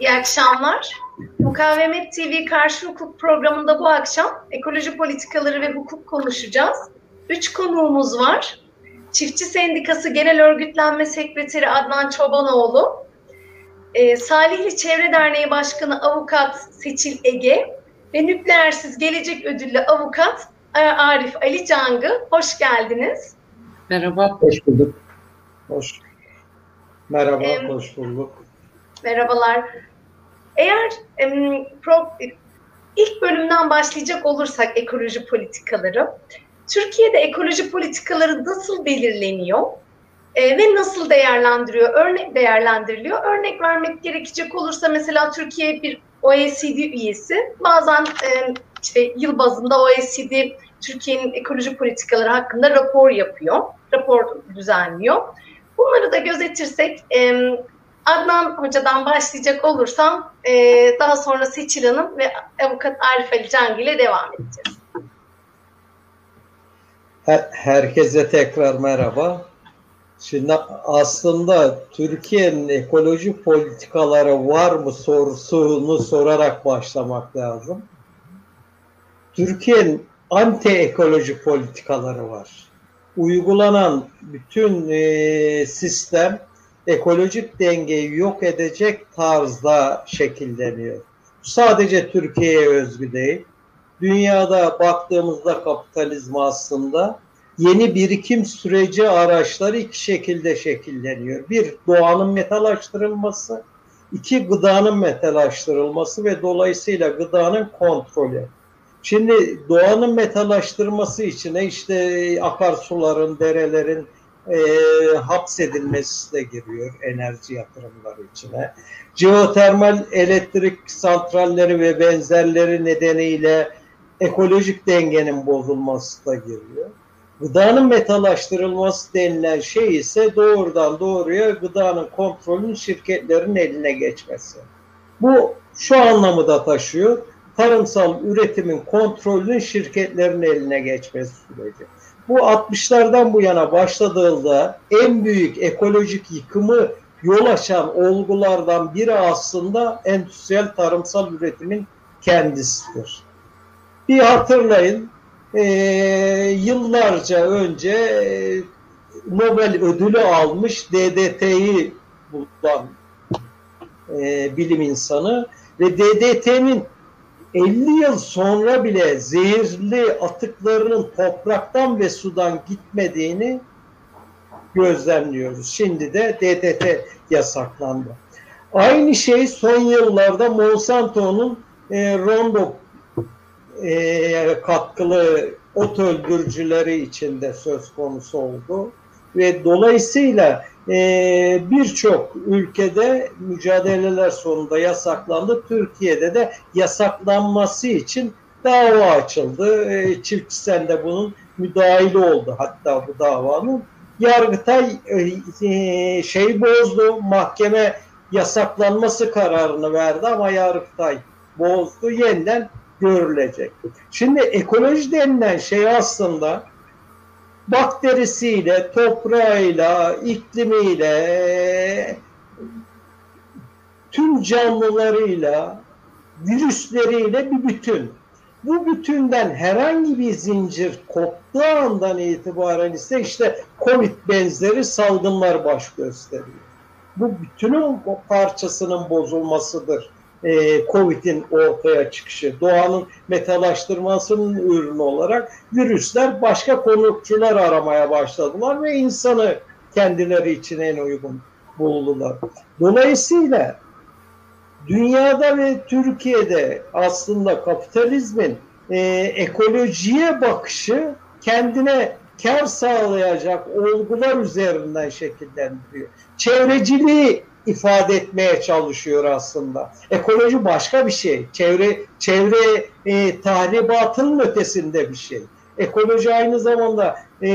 İyi akşamlar. Mukavemet TV Karşı Hukuk programında bu akşam ekoloji politikaları ve hukuk konuşacağız. Üç konuğumuz var. Çiftçi Sendikası Genel Örgütlenme Sekreteri Adnan Çobanoğlu, e, Salihli Çevre Derneği Başkanı Avukat Seçil Ege ve Nükleersiz Gelecek Ödüllü Avukat Arif Ali Cangı. Hoş geldiniz. Merhaba. Hoş bulduk. Hoş. Merhaba, ee, hoş bulduk. Merhabalar. Eğer ilk bölümden başlayacak olursak ekoloji politikaları, Türkiye'de ekoloji politikaları nasıl belirleniyor e, ve nasıl değerlendiriyor? Örnek değerlendiriliyor. Örnek vermek gerekecek olursa mesela Türkiye bir OECD üyesi. Bazen e, işte yıl bazında OECD Türkiye'nin ekoloji politikaları hakkında rapor yapıyor. Rapor düzenliyor. Bunları da gözetirsek e, Adnan Hoca'dan başlayacak olursam e, daha sonra Seçil Hanım ve Avukat Arif Ali Cangi ile devam edeceğiz. Herkese tekrar merhaba. Şimdi aslında Türkiye'nin ekoloji politikaları var mı sorusunu sorarak başlamak lazım. Türkiye'nin anti ekoloji politikaları var. Uygulanan bütün e, sistem ekolojik dengeyi yok edecek tarzda şekilleniyor. Sadece Türkiye'ye özgü değil. Dünyada baktığımızda kapitalizm aslında yeni birikim süreci araçları iki şekilde şekilleniyor. Bir, doğanın metalaştırılması, iki, gıdanın metalaştırılması ve dolayısıyla gıdanın kontrolü. Şimdi doğanın metalaştırması için işte akarsuların, derelerin, e, hapsedilmesi de giriyor enerji yatırımları içine. Jeotermal elektrik santralleri ve benzerleri nedeniyle ekolojik dengenin bozulması da giriyor. Gıdanın metalaştırılması denilen şey ise doğrudan doğruya gıdanın kontrolünün şirketlerin eline geçmesi. Bu şu anlamı da taşıyor. Tarımsal üretimin kontrolünün şirketlerin eline geçmesi süreci bu 60'lardan bu yana başladığında en büyük ekolojik yıkımı yol açan olgulardan biri aslında endüstriyel tarımsal üretimin kendisidir. Bir hatırlayın e, yıllarca önce e, Nobel ödülü almış DDT'yi bulan e, bilim insanı ve DDT'nin 50 yıl sonra bile zehirli atıklarının topraktan ve sudan gitmediğini gözlemliyoruz. Şimdi de DDT yasaklandı. Aynı şey son yıllarda Monsanto'nun e, Roundup e, katkılı ot öldürücüleri içinde söz konusu oldu. Ve dolayısıyla e, birçok ülkede mücadeleler sonunda yasaklandı. Türkiye'de de yasaklanması için dava açıldı. E, Çiftçisen de bunun müdahili oldu hatta bu davanın. Yargıtay şey bozdu, mahkeme yasaklanması kararını verdi ama Yargıtay bozdu, yeniden görülecek. Şimdi ekoloji denilen şey aslında bakterisiyle, toprağıyla, iklimiyle, tüm canlılarıyla, virüsleriyle bir bütün. Bu bütünden herhangi bir zincir koptuğu andan itibaren ise işte Covid benzeri salgınlar baş gösteriyor. Bu bütünün parçasının bozulmasıdır e, Covid'in ortaya çıkışı, doğanın metalaştırmasının ürünü olarak virüsler başka konukçular aramaya başladılar ve insanı kendileri için en uygun buldular. Dolayısıyla dünyada ve Türkiye'de aslında kapitalizmin e, ekolojiye bakışı kendine kar sağlayacak olgular üzerinden şekillendiriyor. Çevreciliği ifade etmeye çalışıyor aslında. Ekoloji başka bir şey. Çevre çevre e, tahribatının ötesinde bir şey. Ekoloji aynı zamanda e,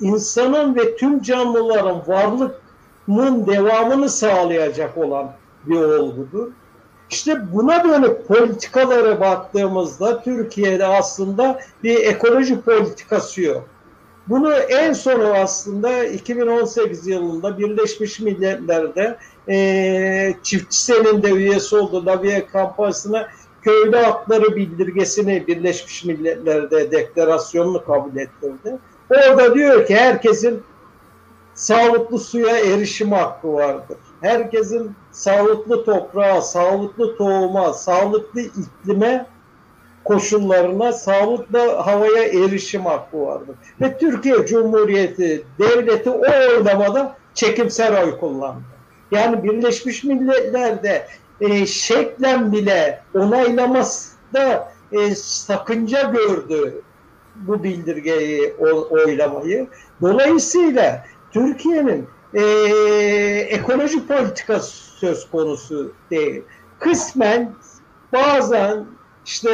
insanın ve tüm canlıların varlığının devamını sağlayacak olan bir olgudur. İşte buna dönük politikalara baktığımızda Türkiye'de aslında bir ekoloji politikası yok. Bunu en sonu aslında 2018 yılında Birleşmiş Milletler'de e, Çiftçi de üyesi oldu Naviye kampanyasına köylü hakları bildirgesini Birleşmiş Milletler'de deklarasyonunu kabul ettirdi. Orada diyor ki herkesin sağlıklı suya erişim hakkı vardır. Herkesin sağlıklı toprağa, sağlıklı tohuma, sağlıklı iklime koşullarına, sağlıklı havaya erişim hakkı vardır. Ve Türkiye Cumhuriyeti devleti o oylamada çekimsel oy kullandı. Yani Birleşmiş Milletler'de e, şeklen bile onaylamasında e, sakınca gördü bu bildirgeyi o, oylamayı. Dolayısıyla Türkiye'nin e, ekoloji politikası söz konusu değil. Kısmen bazen işte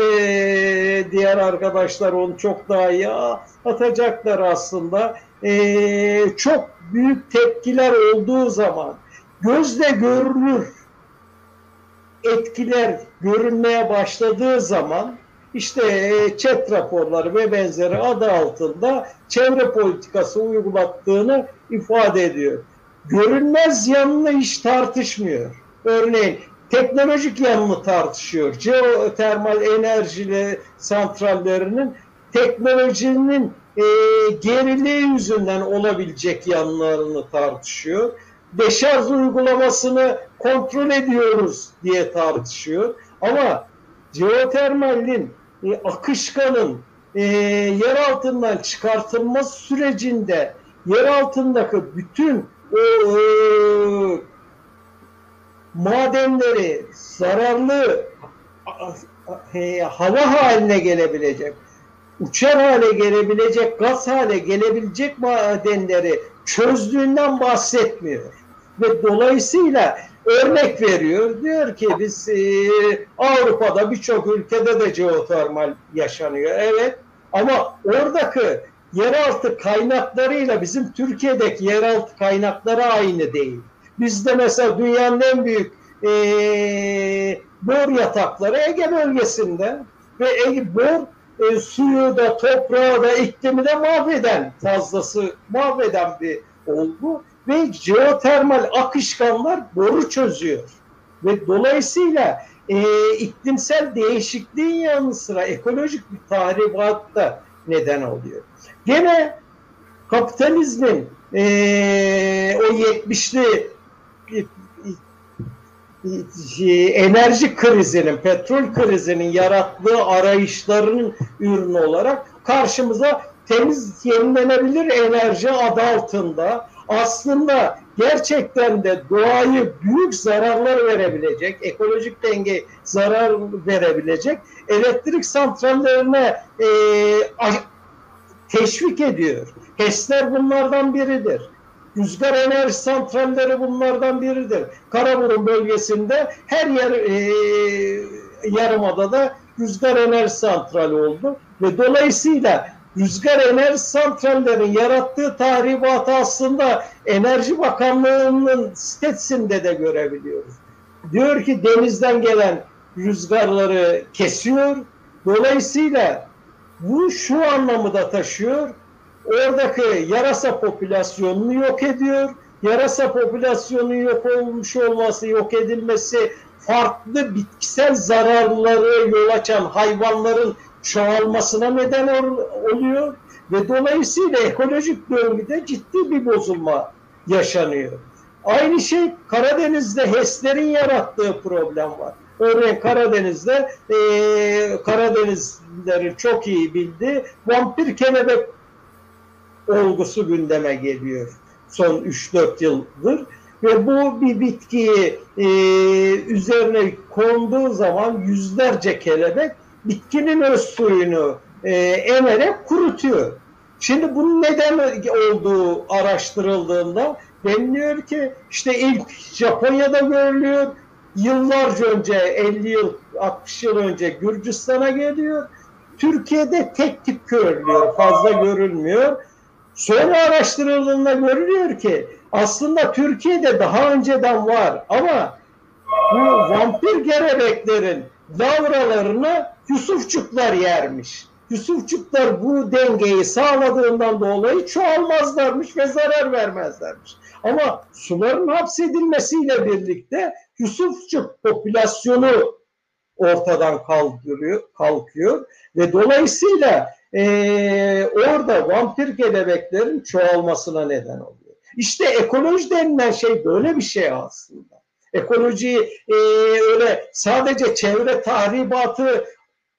diğer arkadaşlar onu çok daha iyi atacaklar aslında. E, çok büyük tepkiler olduğu zaman gözle görünür etkiler görünmeye başladığı zaman işte e, chat raporları ve benzeri adı altında çevre politikası uygulattığını ifade ediyor. Görünmez yanını hiç tartışmıyor. Örneğin teknolojik yanını tartışıyor. Jeotermal enerjili santrallerinin teknolojinin e, geriliği yüzünden olabilecek yanlarını tartışıyor. Deşarj uygulamasını kontrol ediyoruz diye tartışıyor. Ama jeotermalin e, akışkanın e, yer altından çıkartılması sürecinde yer altındaki bütün o e, madenleri zararlı hava haline gelebilecek, uçar hale gelebilecek, gaz hale gelebilecek madenleri çözdüğünden bahsetmiyor. Ve dolayısıyla örnek veriyor. Diyor ki biz e, Avrupa'da birçok ülkede de jeotermal yaşanıyor. Evet ama oradaki yeraltı kaynaklarıyla bizim Türkiye'deki yeraltı kaynakları aynı değil. Bizde mesela dünyanın en büyük e, bor yatakları Ege bölgesinde ve Ege, bor e, suyu da toprağı da iklimi de mahveden fazlası mahveden bir olgu ve jeotermal akışkanlar boru çözüyor. Ve dolayısıyla e, iklimsel değişikliğin yanı sıra ekolojik bir tahribat da neden oluyor. Gene kapitalizmin e, o 70'li enerji krizinin, petrol krizinin yarattığı arayışlarının ürünü olarak karşımıza temiz yenilenebilir enerji adı altında aslında gerçekten de doğayı büyük zararlar verebilecek, ekolojik denge zarar verebilecek elektrik santrallerine e, teşvik ediyor. HES'ler bunlardan biridir. Rüzgar enerji santralleri bunlardan biridir. Karaburun bölgesinde her yer e, yarımadada rüzgar enerji santrali oldu ve dolayısıyla rüzgar enerji santrallerinin yarattığı tahribatı aslında Enerji Bakanlığı'nın sitesinde de görebiliyoruz. Diyor ki denizden gelen rüzgarları kesiyor. Dolayısıyla bu şu anlamı da taşıyor. Oradaki yarasa popülasyonunu yok ediyor. Yarasa popülasyonunun yok olmuş olması, yok edilmesi farklı bitkisel zararları yol açan hayvanların çoğalmasına neden oluyor ve dolayısıyla ekolojik döngüde ciddi bir bozulma yaşanıyor. Aynı şey Karadeniz'de HES'lerin yarattığı problem var. Örneğin Karadeniz'de e, Karadenizlerin çok iyi bildiği vampir kelebek olgusu gündeme geliyor son 3-4 yıldır. Ve bu bir bitkiyi e, üzerine konduğu zaman yüzlerce kelebek bitkinin öz suyunu e, emerek kurutuyor. Şimdi bunun neden olduğu araştırıldığında deniliyor ki işte ilk Japonya'da görülüyor. Yıllarca önce 50 yıl 60 yıl önce Gürcistan'a geliyor. Türkiye'de tek tip görülüyor. Fazla görülmüyor. Sonra araştırıldığında görülüyor ki aslında Türkiye'de daha önceden var ama bu vampir gerebeklerin lavralarını Yusufçuklar yermiş. Yusufçuklar bu dengeyi sağladığından dolayı çoğalmazlarmış ve zarar vermezlermiş. Ama suların hapsedilmesiyle birlikte Yusufçuk popülasyonu ortadan kaldırıyor, kalkıyor ve dolayısıyla e, orada vampir kelebeklerin çoğalmasına neden oluyor. İşte ekoloji denilen şey böyle bir şey aslında. Ekoloji e, öyle sadece çevre tahribatı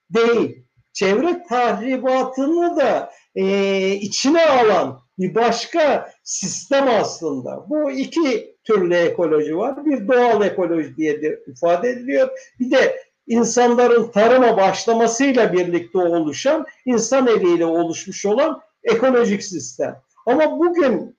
değil, çevre tahribatını da e, içine alan bir başka sistem aslında. Bu iki türlü ekoloji var. Bir doğal ekoloji diye de ifade ediliyor. Bir de insanların tarıma başlamasıyla birlikte oluşan, insan eliyle oluşmuş olan ekolojik sistem. Ama bugün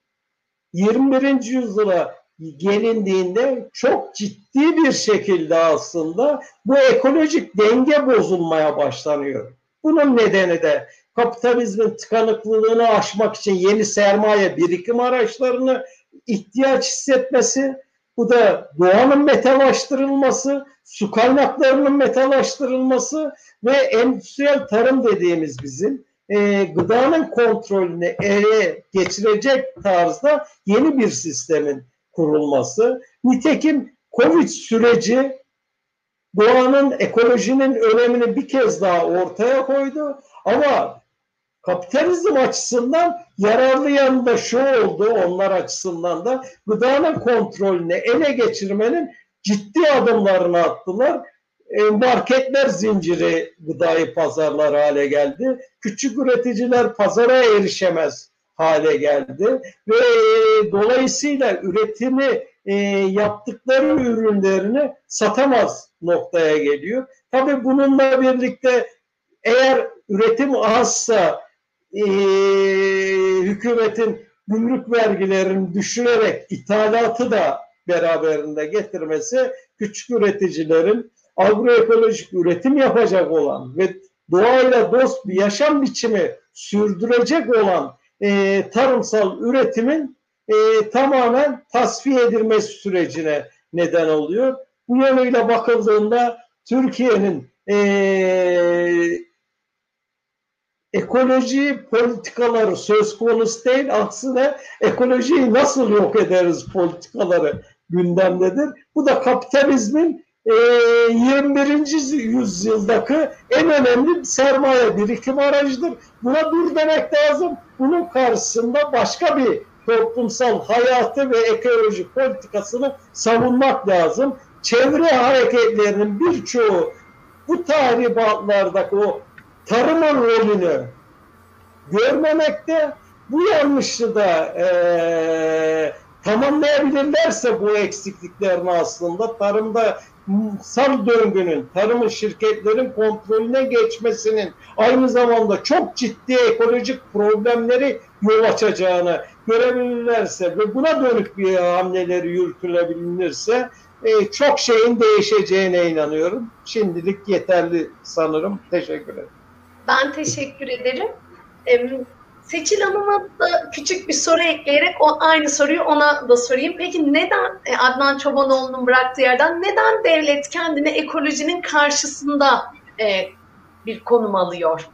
21. yüzyıla gelindiğinde çok ciddi bir şekilde aslında bu ekolojik denge bozulmaya başlanıyor. Bunun nedeni de kapitalizmin tıkanıklılığını aşmak için yeni sermaye birikim araçlarını ihtiyaç hissetmesi, bu da doğanın metalaştırılması, su kaynaklarının metalaştırılması ve endüstriyel tarım dediğimiz bizim e, gıdanın kontrolünü ele geçirecek tarzda yeni bir sistemin kurulması. Nitekim Covid süreci doğanın, ekolojinin önemini bir kez daha ortaya koydu. Ama kapitalizm açısından yararlı yanı da şu oldu onlar açısından da gıdanın kontrolünü ele geçirmenin ciddi adımlarını attılar. E, marketler zinciri gıdayı pazarlar hale geldi. Küçük üreticiler pazara erişemez hale geldi ve e, dolayısıyla üretimi e, yaptıkları ürünlerini satamaz noktaya geliyor. Tabii bununla birlikte eğer üretim azsa e, hükümetin gümrük vergilerini düşürerek ithalatı da beraberinde getirmesi küçük üreticilerin agroekolojik üretim yapacak olan ve doğayla dost bir yaşam biçimi sürdürecek olan e, tarımsal üretimin e, tamamen tasfiye edilmesi sürecine neden oluyor. Bu yönüyle bakıldığında Türkiye'nin e, ekoloji politikaları söz konusu değil. Aksine ekolojiyi nasıl yok ederiz politikaları gündemdedir. Bu da kapitalizmin e, 21. yüzyıldaki en önemli sermaye birikim aracıdır. Buna dur demek lazım. Bunun karşısında başka bir toplumsal hayatı ve ekoloji politikasını savunmak lazım. Çevre hareketlerinin birçoğu bu tahribatlardaki o tarımın rolünü görmemekte bu yanlışı da e, tamamlayabilirlerse bu eksikliklerini aslında tarımda sal döngünün, tarımın şirketlerin kontrolüne geçmesinin aynı zamanda çok ciddi ekolojik problemleri yol açacağını görebilirlerse ve buna dönük bir hamleleri yürütülebilirse e, çok şeyin değişeceğine inanıyorum. Şimdilik yeterli sanırım. Teşekkür ederim. Ben teşekkür ederim. Seçil Hanım'a da küçük bir soru ekleyerek o aynı soruyu ona da sorayım. Peki neden e, Adnan Çobanoğlu'nun bıraktığı yerden neden devlet kendini ekolojinin karşısında e, bir konum alıyor?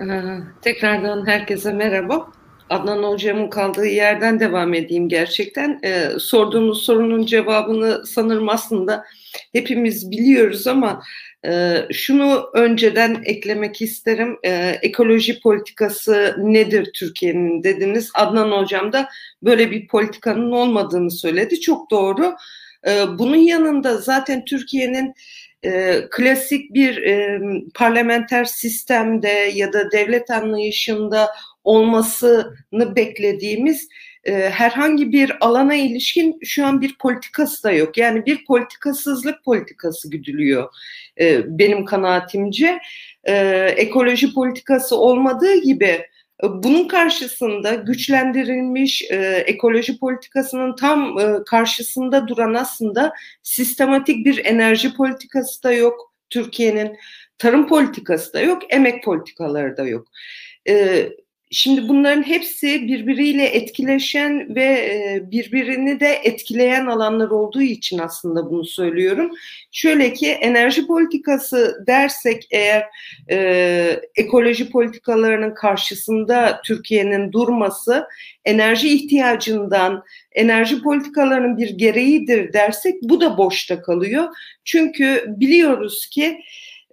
Ee, tekrardan herkese merhaba. Adnan Hocam'ın kaldığı yerden devam edeyim gerçekten. Ee, sorduğunuz sorunun cevabını sanırım aslında hepimiz biliyoruz ama e, şunu önceden eklemek isterim. E, ekoloji politikası nedir Türkiye'nin dediniz. Adnan Hocam da böyle bir politikanın olmadığını söyledi. Çok doğru. E, bunun yanında zaten Türkiye'nin e, klasik bir e, parlamenter sistemde ya da devlet anlayışında olmasını beklediğimiz e, herhangi bir alana ilişkin şu an bir politikası da yok. Yani bir politikasızlık politikası güdülüyor e, benim kanaatimce. E, ekoloji politikası olmadığı gibi bunun karşısında güçlendirilmiş e, ekoloji politikasının tam e, karşısında duran aslında sistematik bir enerji politikası da yok Türkiye'nin. Tarım politikası da yok, emek politikaları da yok. E, Şimdi bunların hepsi birbiriyle etkileşen ve e, birbirini de etkileyen alanlar olduğu için aslında bunu söylüyorum. Şöyle ki enerji politikası dersek eğer e, ekoloji politikalarının karşısında Türkiye'nin durması enerji ihtiyacından enerji politikalarının bir gereğidir dersek bu da boşta kalıyor. Çünkü biliyoruz ki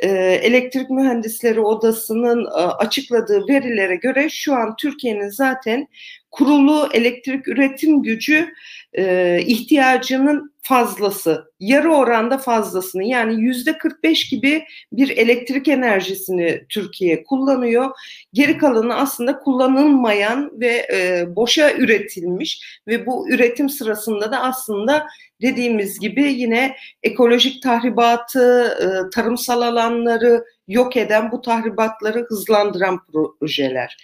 Elektrik Mühendisleri Odası'nın e, açıkladığı verilere göre şu an Türkiye'nin zaten kurulu elektrik üretim gücü e, ihtiyacının fazlası, yarı oranda fazlasını yani yüzde 45 gibi bir elektrik enerjisini Türkiye kullanıyor. Geri kalanı aslında kullanılmayan ve e, boşa üretilmiş ve bu üretim sırasında da aslında dediğimiz gibi yine ekolojik tahribatı, e, tarımsal alanları yok eden, bu tahribatları hızlandıran projeler.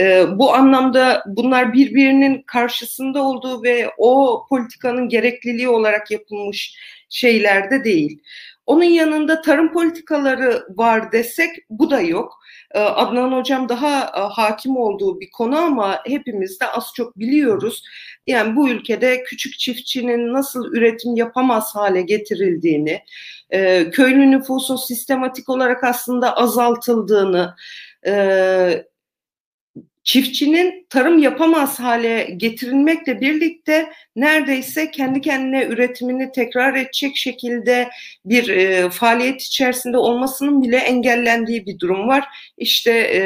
E, bu anlamda bunlar birbirinin karşısında olduğu ve o politikanın gerekliliği olarak yapılmış şeyler de değil. Onun yanında tarım politikaları var desek bu da yok. Ee, Adnan Hocam daha e, hakim olduğu bir konu ama hepimiz de az çok biliyoruz. Yani bu ülkede küçük çiftçinin nasıl üretim yapamaz hale getirildiğini, e, köylü nüfusun sistematik olarak aslında azaltıldığını, e, çiftçinin tarım yapamaz hale getirilmekle birlikte neredeyse kendi kendine üretimini tekrar edecek şekilde bir e, faaliyet içerisinde olmasının bile engellendiği bir durum var. İşte e,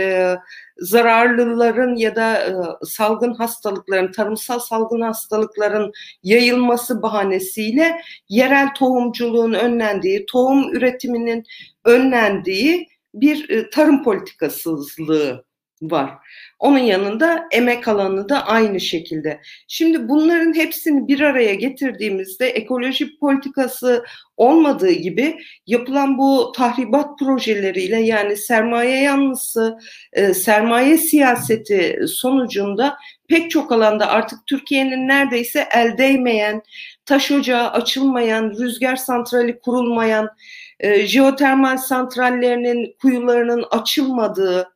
zararlıların ya da e, salgın hastalıkların, tarımsal salgın hastalıkların yayılması bahanesiyle yerel tohumculuğun önlendiği, tohum üretiminin önlendiği bir e, tarım politikasızlığı var. Onun yanında emek alanı da aynı şekilde. Şimdi bunların hepsini bir araya getirdiğimizde ekoloji politikası olmadığı gibi yapılan bu tahribat projeleriyle yani sermaye yanlısı, e, sermaye siyaseti sonucunda pek çok alanda artık Türkiye'nin neredeyse el değmeyen, taş ocağı açılmayan, rüzgar santrali kurulmayan, e, jeotermal santrallerinin kuyularının açılmadığı,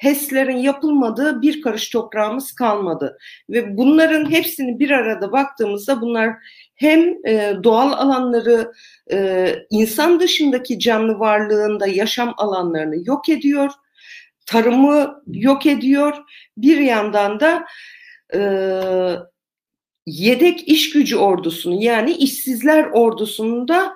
HES'lerin yapılmadığı bir karış toprağımız kalmadı. Ve bunların hepsini bir arada baktığımızda bunlar hem e, doğal alanları e, insan dışındaki canlı varlığında yaşam alanlarını yok ediyor, tarımı yok ediyor. Bir yandan da e, yedek iş gücü ordusunu yani işsizler ordusunu da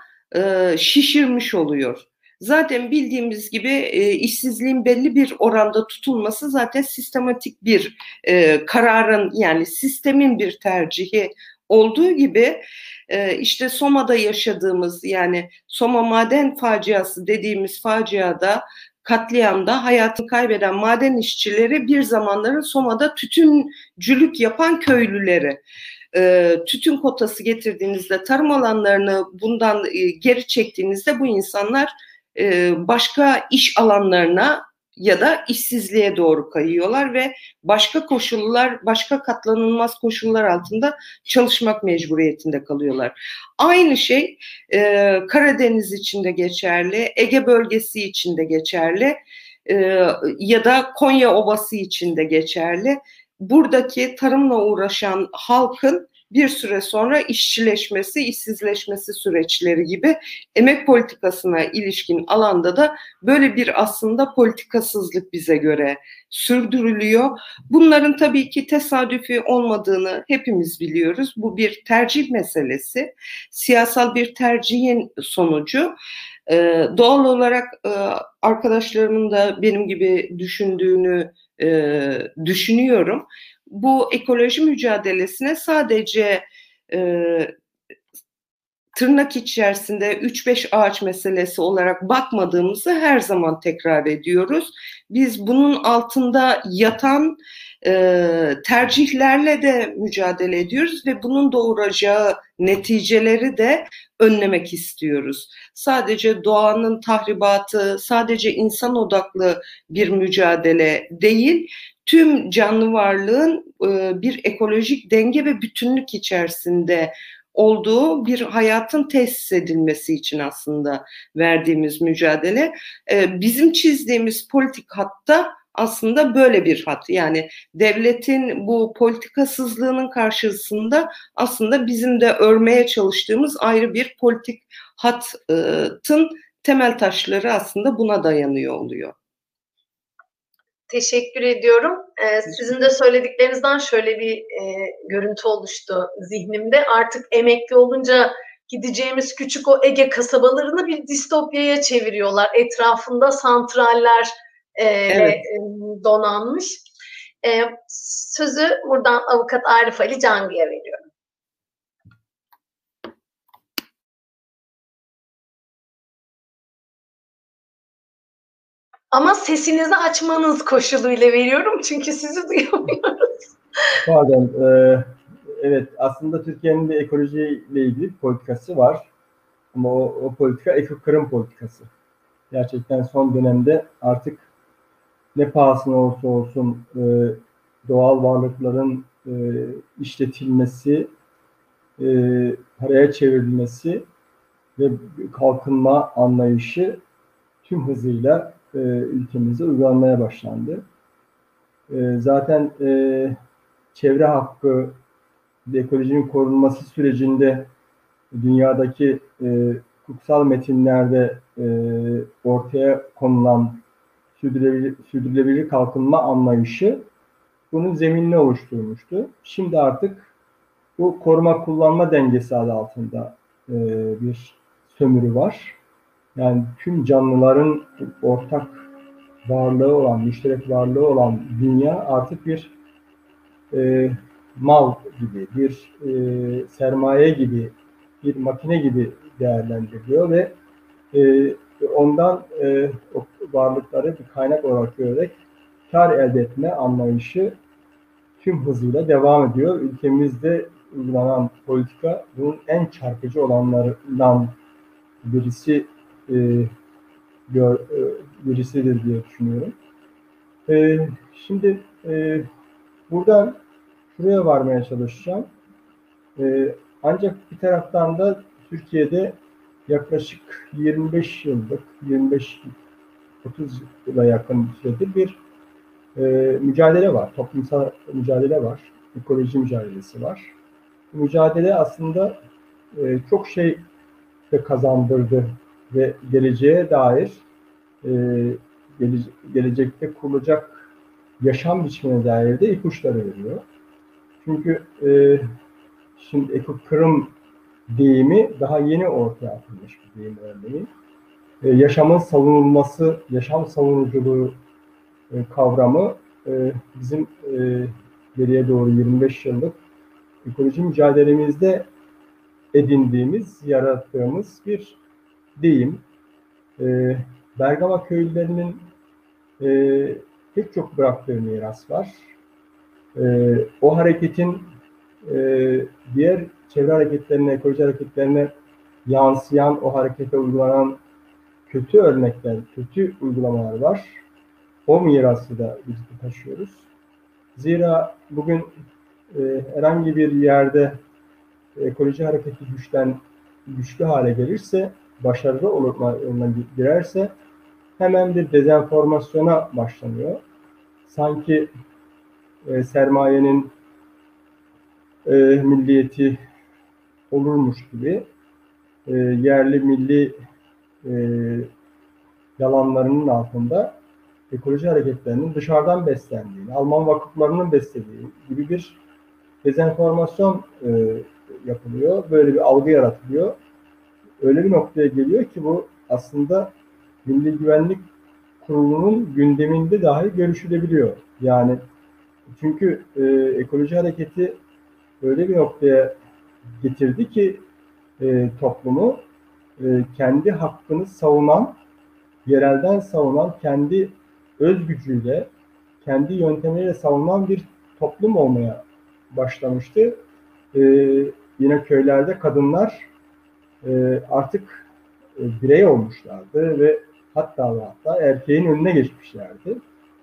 şişirmiş oluyor. Zaten bildiğimiz gibi e, işsizliğin belli bir oranda tutulması zaten sistematik bir e, kararın yani sistemin bir tercihi olduğu gibi e, işte Soma'da yaşadığımız yani Soma maden faciası dediğimiz faciada katliamda hayatını kaybeden maden işçileri bir zamanların Soma'da tütüncülük yapan köylüleri e, tütün kotası getirdiğinizde tarım alanlarını bundan e, geri çektiğinizde bu insanlar e, başka iş alanlarına ya da işsizliğe doğru kayıyorlar ve başka koşullar, başka katlanılmaz koşullar altında çalışmak mecburiyetinde kalıyorlar. Aynı şey e, Karadeniz için de geçerli, Ege bölgesi için de geçerli e, ya da Konya Ovası için de geçerli. Buradaki tarımla uğraşan halkın bir süre sonra işçileşmesi, işsizleşmesi süreçleri gibi emek politikasına ilişkin alanda da böyle bir aslında politikasızlık bize göre sürdürülüyor. Bunların tabii ki tesadüfi olmadığını hepimiz biliyoruz. Bu bir tercih meselesi. Siyasal bir tercihin sonucu. Ee, doğal olarak e, arkadaşlarımın da benim gibi düşündüğünü e, düşünüyorum bu ekoloji mücadelesine sadece e, tırnak içerisinde 3-5 ağaç meselesi olarak bakmadığımızı her zaman tekrar ediyoruz. Biz bunun altında yatan e, tercihlerle de mücadele ediyoruz ve bunun doğuracağı neticeleri de önlemek istiyoruz. Sadece doğanın tahribatı, sadece insan odaklı bir mücadele değil, tüm canlı varlığın e, bir ekolojik denge ve bütünlük içerisinde olduğu bir hayatın tesis edilmesi için aslında verdiğimiz mücadele. E, bizim çizdiğimiz politik hatta aslında böyle bir hat. Yani devletin bu politikasızlığının karşısında aslında bizim de örmeye çalıştığımız ayrı bir politik hattın temel taşları aslında buna dayanıyor oluyor. Teşekkür ediyorum. Ee, sizin de söylediklerinizden şöyle bir e, görüntü oluştu zihnimde. Artık emekli olunca gideceğimiz küçük o Ege kasabalarını bir distopyaya çeviriyorlar. Etrafında santraller e, evet. e, donanmış. E, sözü buradan avukat Arif Ali Cangı'ya veriyorum. Ama sesinizi açmanız koşuluyla veriyorum çünkü sizi duyamıyoruz. Pardon. E, evet aslında Türkiye'nin bir ekolojiyle ilgili bir politikası var. Ama o, o politika ekokırım politikası. Gerçekten son dönemde artık ne pahasına olursa olsun e, doğal varlıkların e, işletilmesi, e, paraya çevrilmesi ve kalkınma anlayışı tüm hızıyla e, ülkemizde uygulanmaya başlandı. E, zaten e, çevre hakkı ve ekolojinin korunması sürecinde dünyadaki e, hukuksal metinlerde e, ortaya konulan sürdürülebilir, sürdürülebilir kalkınma anlayışı bunun zeminini oluşturmuştu. Şimdi artık bu koruma kullanma dengesi adı altında e, bir sömürü var. Yani tüm canlıların ortak varlığı olan, müşterek varlığı olan dünya artık bir e, mal gibi, bir e, sermaye gibi, bir makine gibi değerlendiriliyor ve e, ondan e, o varlıkları bir kaynak olarak görerek kar elde etme anlayışı tüm hızıyla devam ediyor. Ülkemizde uygulanan politika bunun en çarpıcı olanlarından birisi e, gör, e, birisidir diye düşünüyorum. E, şimdi e, buradan şuraya varmaya çalışacağım. E, ancak bir taraftan da Türkiye'de yaklaşık 25 yıllık, 25 30 yıla yakın süredir bir e, mücadele var. Toplumsal mücadele var. Ekoloji mücadelesi var. Bu mücadele aslında e, çok şey de kazandırdı ve geleceğe dair e, gele, gelecekte kurulacak yaşam biçimine dair de ipuçları veriyor. Çünkü e, şimdi ekokırım deyimi daha yeni ortaya atılmış bir deyim örneğin. E, yaşamın savunulması, yaşam savunuculuğu e, kavramı e, bizim geriye doğru 25 yıllık ekoloji mücadelemizde edindiğimiz, yarattığımız bir deyim. Bergama köylülerinin e, pek çok bıraktığı miras var. O hareketin diğer çevre hareketlerine, ekoloji hareketlerine yansıyan, o harekete uygulanan kötü örnekler, kötü uygulamalar var. O mirası da biz taşıyoruz. Zira bugün e, herhangi bir yerde ekoloji hareketi güçten güçlü hale gelirse, başarılı olma girerse hemen bir dezenformasyona başlanıyor. Sanki e, sermayenin e, milliyeti olurmuş gibi e, yerli milli e, yalanlarının altında ekoloji hareketlerinin dışarıdan beslendiğini, Alman vakıflarının beslediği gibi bir dezenformasyon e, yapılıyor. Böyle bir algı yaratılıyor. Öyle bir noktaya geliyor ki bu aslında Milli Güvenlik Kurulu'nun gündeminde dahi görüşülebiliyor. Yani çünkü e, ekoloji hareketi öyle bir noktaya getirdi ki e, toplumu e, kendi hakkını savunan, yerelden savunan, kendi öz gücüyle, kendi yöntemleriyle savunan bir toplum olmaya başlamıştı. E, yine köylerde kadınlar e, artık e, birey olmuşlardı ve hatta ve hatta erkeğin önüne geçmişlerdi.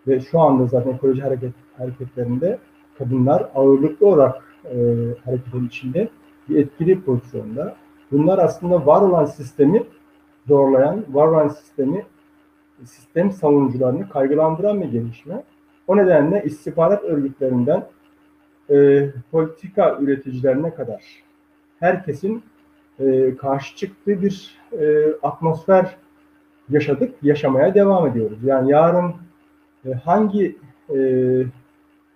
Ve şu anda zaten ekoloji hareket, hareketlerinde kadınlar ağırlıklı olarak e, hareketin içinde bir etkili pozisyonda. Bunlar aslında var olan sistemi zorlayan, var olan sistemi sistem savunucularını kaygılandıran bir gelişme. O nedenle istihbarat örgütlerinden e, politika üreticilerine kadar herkesin e, karşı çıktığı bir e, atmosfer yaşadık, yaşamaya devam ediyoruz. Yani yarın e, hangi e,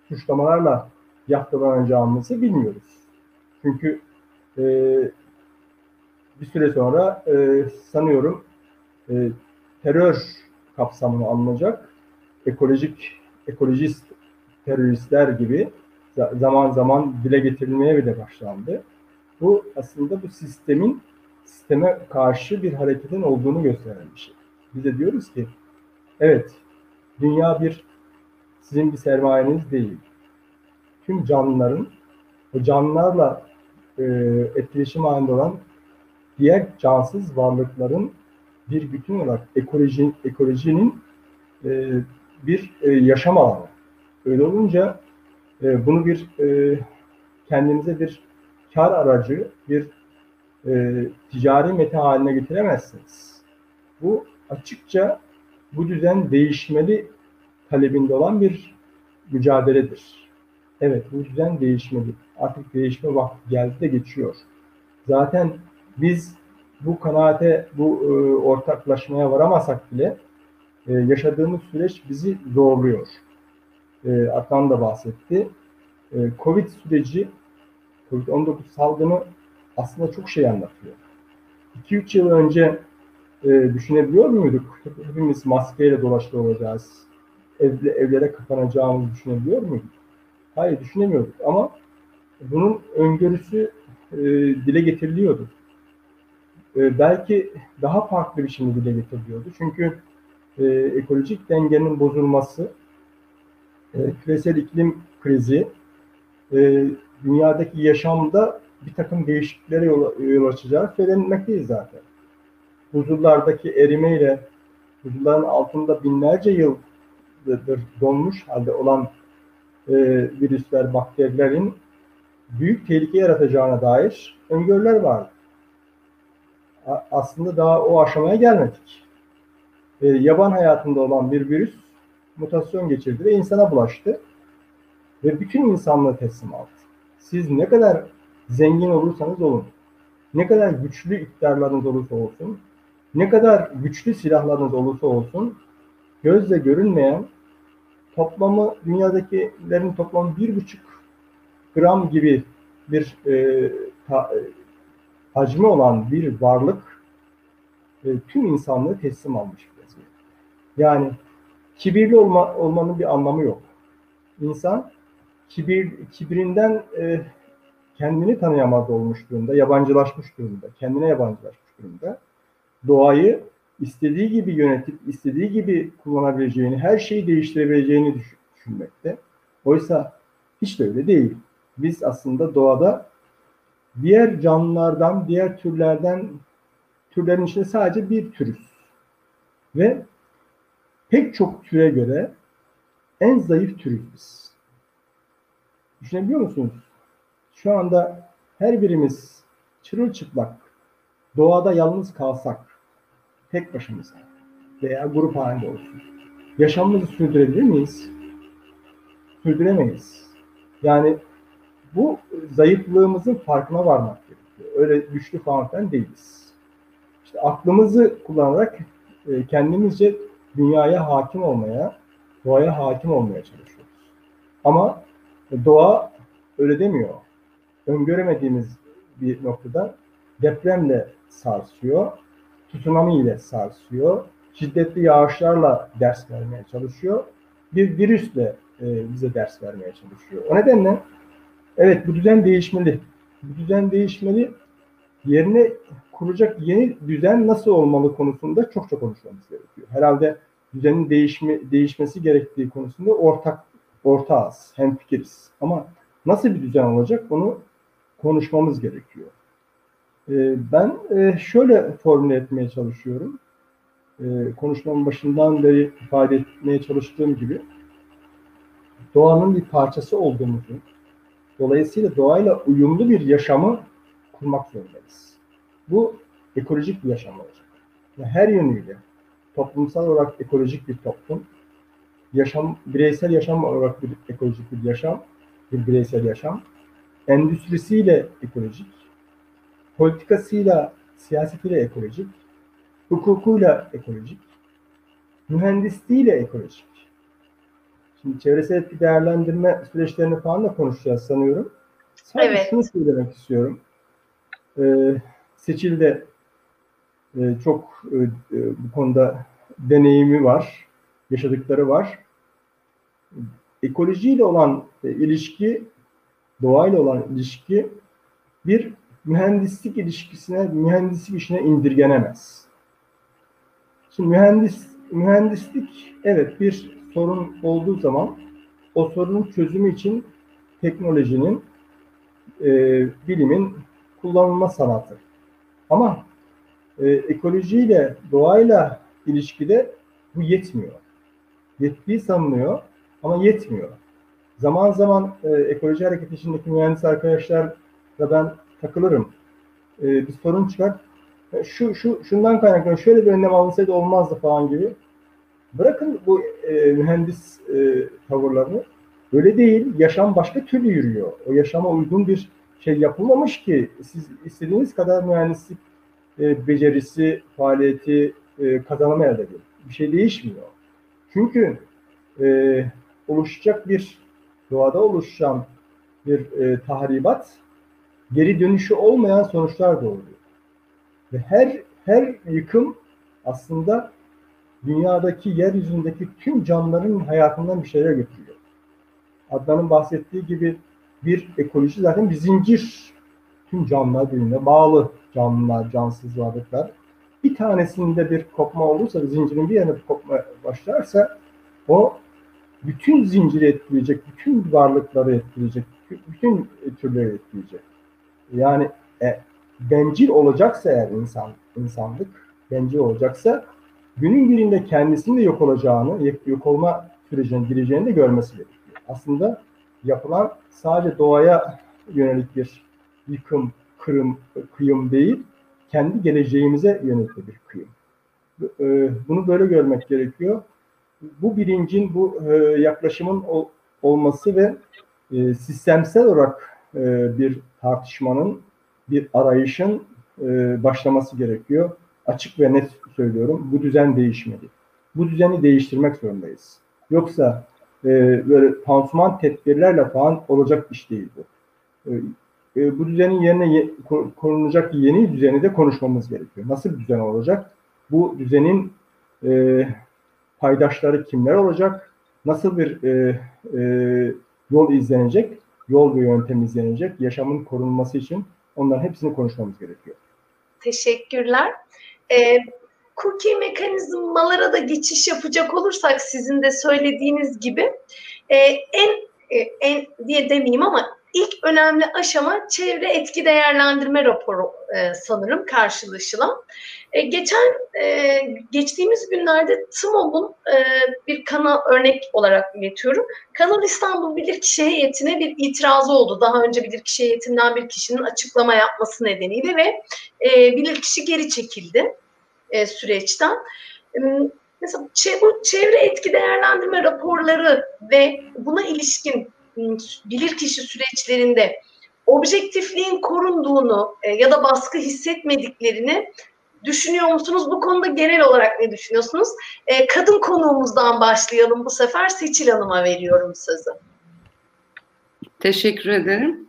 suçlamalarla yaptılanacağımızı bilmiyoruz. Çünkü e, bir süre sonra e, sanıyorum e, terör kapsamına alınacak ekolojik ekolojist teröristler gibi zaman zaman dile getirilmeye bile başlandı. Bu aslında bu sistemin sisteme karşı bir hareketin olduğunu gösteren bir şey. Biz de diyoruz ki evet dünya bir sizin bir sermayeniz değil. Tüm canlıların o canlılarla e, etkileşim halinde olan diğer cansız varlıkların bir bütün olarak ekoloji, ekolojinin e, bir e, yaşam alanı. Öyle olunca e, bunu bir e, kendinize bir kar aracı, bir e, ticari meta haline getiremezsiniz. Bu açıkça bu düzen değişmeli talebinde olan bir mücadeledir. Evet bu düzen değişmeli. Artık değişme vakti geldi de geçiyor. Zaten biz bu kanaate, bu e, ortaklaşmaya varamasak bile e, yaşadığımız süreç bizi zorluyor. E, Adnan da bahsetti. E, Covid süreci, Covid-19 salgını aslında çok şey anlatıyor. 2-3 yıl önce e, düşünebiliyor muyduk? Hepimiz maskeyle dolaşıyor olacağız. Evle, evlere kapanacağımızı düşünebiliyor muyduk? Hayır düşünemiyorduk ama bunun öngörüsü e, dile getiriliyordu. E, belki daha farklı bir şekilde dile getiriliyordu. Çünkü e, ekolojik dengenin bozulması, e, küresel iklim krizi, e, dünyadaki yaşamda bir takım değişikliklere yol, yol açacağı söylenmekteyiz zaten. Buzullardaki erimeyle buzulların altında binlerce yıldır donmuş halde olan e, virüsler, bakterilerin büyük tehlike yaratacağına dair öngörüler vardı. Aslında daha o aşamaya gelmedik. E, yaban hayatında olan bir virüs mutasyon geçirdi ve insana bulaştı. Ve bütün insanlığı teslim aldı. Siz ne kadar zengin olursanız olun, ne kadar güçlü iktidarlarınız olursa olsun, ne kadar güçlü silahlarınız olursa olsun, gözle görünmeyen toplamı dünyadakilerin toplamı bir buçuk gram gibi bir e, ta, hacmi olan bir varlık e, tüm insanlığı teslim almış vaziyette. Yani kibirli olma, olmanın bir anlamı yok. İnsan kibir, kibirinden e, kendini tanıyamaz olmuş durumda, yabancılaşmış durumda, kendine yabancılaşmış durumda. Doğayı istediği gibi yönetip, istediği gibi kullanabileceğini, her şeyi değiştirebileceğini düşünmekte. Oysa hiç de öyle değil. Biz aslında doğada diğer canlılardan, diğer türlerden, türlerin içinde sadece bir türüz. Ve pek çok türe göre en zayıf türüz biz. Düşünebiliyor musunuz? Şu anda her birimiz çırılçıplak doğada yalnız kalsak, tek başımıza veya grup halinde olsun, yaşamımızı sürdürebilir miyiz? Sürdüremeyiz. Yani bu zayıflığımızın farkına varmak gerekiyor. Öyle güçlü falan değiliz. İşte aklımızı kullanarak e, kendimizce dünyaya hakim olmaya, doğaya hakim olmaya çalışıyoruz. Ama doğa öyle demiyor. Öngöremediğimiz bir noktada depremle sarsıyor, tsunami ile sarsıyor, şiddetli yağışlarla ders vermeye çalışıyor, bir virüsle e, bize ders vermeye çalışıyor. O nedenle evet bu düzen değişmeli. Bu düzen değişmeli. Yerine kuracak yeni düzen nasıl olmalı konusunda çok çok konuşmamız gerekiyor. Herhalde düzenin değişme, değişmesi gerektiği konusunda ortak ortağız, hemfikiriz. Ama nasıl bir düzen olacak bunu konuşmamız gerekiyor. Ee, ben e, şöyle formüle etmeye çalışıyorum. Ee, konuşmamın başından beri ifade etmeye çalıştığım gibi doğanın bir parçası olduğumuzu, dolayısıyla doğayla uyumlu bir yaşamı kurmak zorundayız. Bu ekolojik bir yaşam olacak. her yönüyle toplumsal olarak ekolojik bir toplum. Yaşam, bireysel yaşam olarak bir ekolojik bir yaşam, bir bireysel yaşam. Endüstrisiyle ekolojik, politikasıyla, siyasetiyle ekolojik, hukukuyla ekolojik, mühendisliğiyle ekolojik. Şimdi çevresel etki değerlendirme süreçlerini falan da konuşacağız sanıyorum. Sadece Evet. şunu söylemek istiyorum. Ee, Seçil de e, çok e, e, bu konuda deneyimi var, yaşadıkları var. Ekolojiyle olan e, ilişki, doğayla olan ilişki bir mühendislik ilişkisine, mühendislik işine indirgenemez. Şimdi mühendis, mühendislik evet bir sorun olduğu zaman o sorunun çözümü için teknolojinin, e, bilimin kullanılma sanatı. Ama e, ekolojiyle, doğayla ilişkide bu yetmiyor. Yettiği sanılıyor ama yetmiyor. Zaman zaman e, ekoloji hareketi içindeki mühendis arkadaşlarla ben takılırım. E, bir sorun çıkar. E, Şu, şu, şundan kaynaklanıyor, şöyle bir önlem alınsaydı olmazdı falan gibi. Bırakın bu e, mühendis e, tavırlarını. Öyle değil. Yaşam başka türlü yürüyor. O yaşama uygun bir şey yapılmamış ki siz istediğiniz kadar mühendislik e, becerisi, faaliyeti e, kazanımı elde edin. Bir şey değişmiyor. Çünkü e, oluşacak bir doğada oluşan bir e, tahribat geri dönüşü olmayan sonuçlar doğuruyor. Ve her her yıkım aslında dünyadaki yeryüzündeki tüm canlıların hayatından bir şeyler götürüyor. Adnan'ın bahsettiği gibi bir ekoloji zaten bir zincir. Tüm canlılar birbirine bağlı canlılar, cansız varlıklar. Bir tanesinde bir kopma olursa, bir zincirin bir yerine kopma başlarsa o bütün zinciri etkileyecek, bütün varlıkları etkileyecek, bütün türleri etkileyecek. Yani e, bencil olacaksa eğer insan, insanlık bencil olacaksa günün birinde kendisinin de yok olacağını, yok olma sürecine gireceğini de görmesi gerekiyor. Aslında yapılan sadece doğaya yönelik bir yıkım, kırım, kıyım değil, kendi geleceğimize yönelik bir kıyım. E, Bunu böyle görmek gerekiyor. Bu bilincin, bu e, yaklaşımın ol- olması ve e, sistemsel olarak bir tartışmanın, bir arayışın başlaması gerekiyor. Açık ve net söylüyorum, bu düzen değişmeli. Bu düzeni değiştirmek zorundayız. Yoksa e, böyle pansuman tedbirlerle falan olacak iş değil bu. E, e, bu düzenin yerine ye, ko- konulacak yeni düzeni de konuşmamız gerekiyor. Nasıl bir düzen olacak? Bu düzenin e, paydaşları kimler olacak? Nasıl bir e, e, yol izlenecek? Yol ve yöntem izlenecek? Yaşamın korunması için onların hepsini konuşmamız gerekiyor. Teşekkürler. Ee, cookie mekanizmalara da geçiş yapacak olursak sizin de söylediğiniz gibi e, en e, en diye demeyeyim ama ilk önemli aşama çevre etki değerlendirme raporu e, sanırım karşılaşılan. E, geçen e, geçtiğimiz günlerde TMOB'un e, bir kanal örnek olarak iletiyorum. Kanal İstanbul Bilirkişi Heyeti'ne bir itirazı oldu. Daha önce Bilirkişi Heyeti'nden bir kişinin açıklama yapması nedeniyle ve e, bilirkişi geri çekildi e, süreçten. E, mesela bu çevre etki değerlendirme raporları ve buna ilişkin bilirkişi süreçlerinde objektifliğin korunduğunu e, ya da baskı hissetmediklerini düşünüyor musunuz? Bu konuda genel olarak ne düşünüyorsunuz? E, kadın konuğumuzdan başlayalım bu sefer. Seçil Hanım'a veriyorum sözü. Teşekkür ederim.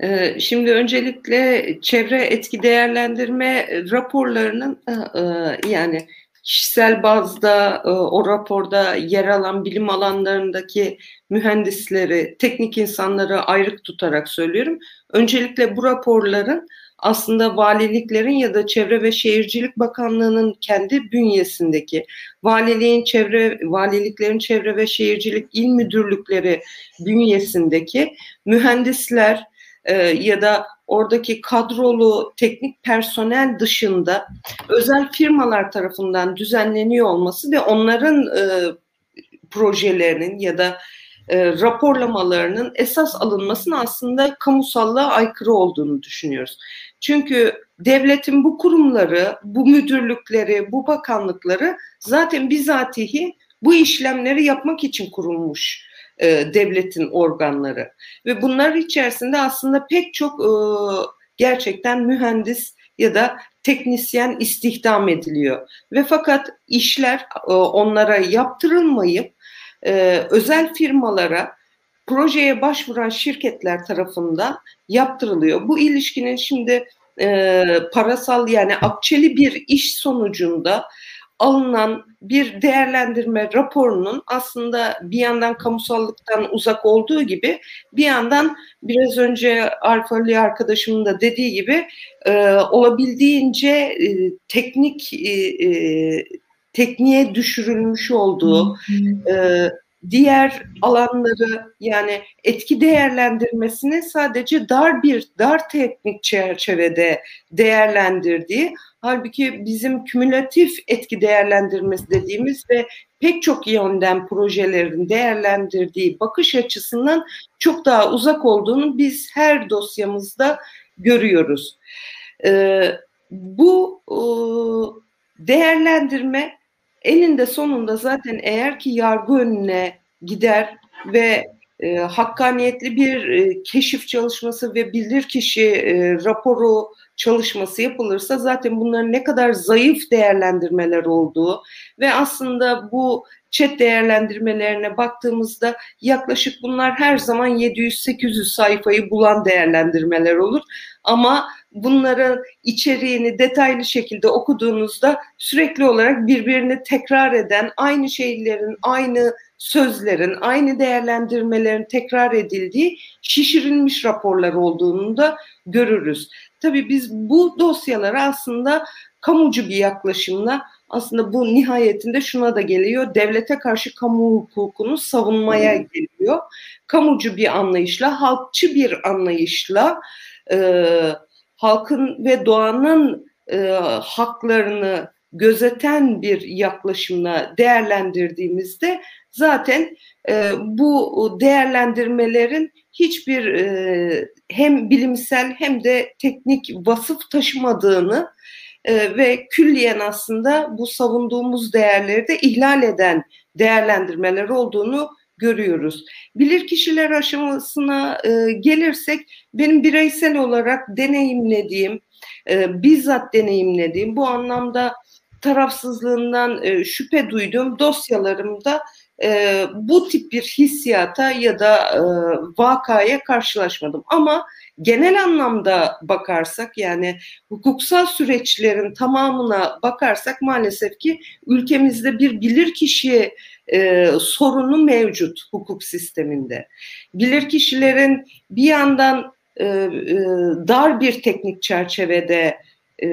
Ee, Şimdi öncelikle çevre etki değerlendirme raporlarının e, e, yani kişisel bazda e, o raporda yer alan bilim alanlarındaki mühendisleri, teknik insanları ayrık tutarak söylüyorum. Öncelikle bu raporların aslında valiliklerin ya da Çevre ve Şehircilik Bakanlığı'nın kendi bünyesindeki valiliğin çevre valiliklerin çevre ve şehircilik il müdürlükleri bünyesindeki mühendisler e, ya da oradaki kadrolu teknik personel dışında özel firmalar tarafından düzenleniyor olması ve onların e, projelerinin ya da e, raporlamalarının esas alınmasının aslında kamusallığa aykırı olduğunu düşünüyoruz. Çünkü devletin bu kurumları, bu müdürlükleri, bu bakanlıkları zaten bizatihi bu işlemleri yapmak için kurulmuş e, devletin organları. Ve bunlar içerisinde aslında pek çok e, gerçekten mühendis ya da teknisyen istihdam ediliyor. Ve fakat işler e, onlara yaptırılmayıp e, özel firmalara projeye başvuran şirketler tarafından yaptırılıyor. Bu ilişkinin şimdi e, parasal yani akçeli bir iş sonucunda alınan bir değerlendirme raporunun aslında bir yandan kamusallıktan uzak olduğu gibi bir yandan biraz önce Arfali arkadaşımın da dediği gibi e, olabildiğince e, teknik e, e, tekniğe düşürülmüş olduğu e, diğer alanları yani etki değerlendirmesini sadece dar bir dar teknik çerçevede değerlendirdiği halbuki bizim kümülatif etki değerlendirmesi dediğimiz ve pek çok yönden projelerin değerlendirdiği bakış açısından çok daha uzak olduğunu biz her dosyamızda görüyoruz. Ee, bu e, değerlendirme eninde sonunda zaten eğer ki yargı önüne gider ve e, hakkaniyetli bir e, keşif çalışması ve bilirkişi e, raporu çalışması yapılırsa zaten bunların ne kadar zayıf değerlendirmeler olduğu ve aslında bu chat değerlendirmelerine baktığımızda yaklaşık bunlar her zaman 700-800 sayfayı bulan değerlendirmeler olur. Ama bunların içeriğini detaylı şekilde okuduğunuzda sürekli olarak birbirini tekrar eden aynı şeylerin, aynı sözlerin, aynı değerlendirmelerin tekrar edildiği şişirilmiş raporlar olduğunu da görürüz. Tabii biz bu dosyaları aslında kamucu bir yaklaşımla aslında bu nihayetinde şuna da geliyor. Devlete karşı kamu hukukunu savunmaya geliyor. Kamucu bir anlayışla, halkçı bir anlayışla e, halkın ve doğanın e, haklarını gözeten bir yaklaşımla değerlendirdiğimizde zaten e, bu değerlendirmelerin hiçbir e, hem bilimsel hem de teknik vasıf taşımadığını e, ve külliyen aslında bu savunduğumuz değerleri de ihlal eden değerlendirmeler olduğunu görüyoruz. Bilir kişiler aşamasına e, gelirsek benim bireysel olarak deneyimlediğim, e, bizzat deneyimlediğim bu anlamda tarafsızlığından e, şüphe duyduğum dosyalarımda e, bu tip bir hissiyata ya da e, vakaya karşılaşmadım. Ama genel anlamda bakarsak yani hukuksal süreçlerin tamamına bakarsak maalesef ki ülkemizde bir bilirkişi e, sorunu mevcut hukuk sisteminde. Bilirkişilerin bir yandan e, e, dar bir teknik çerçevede e,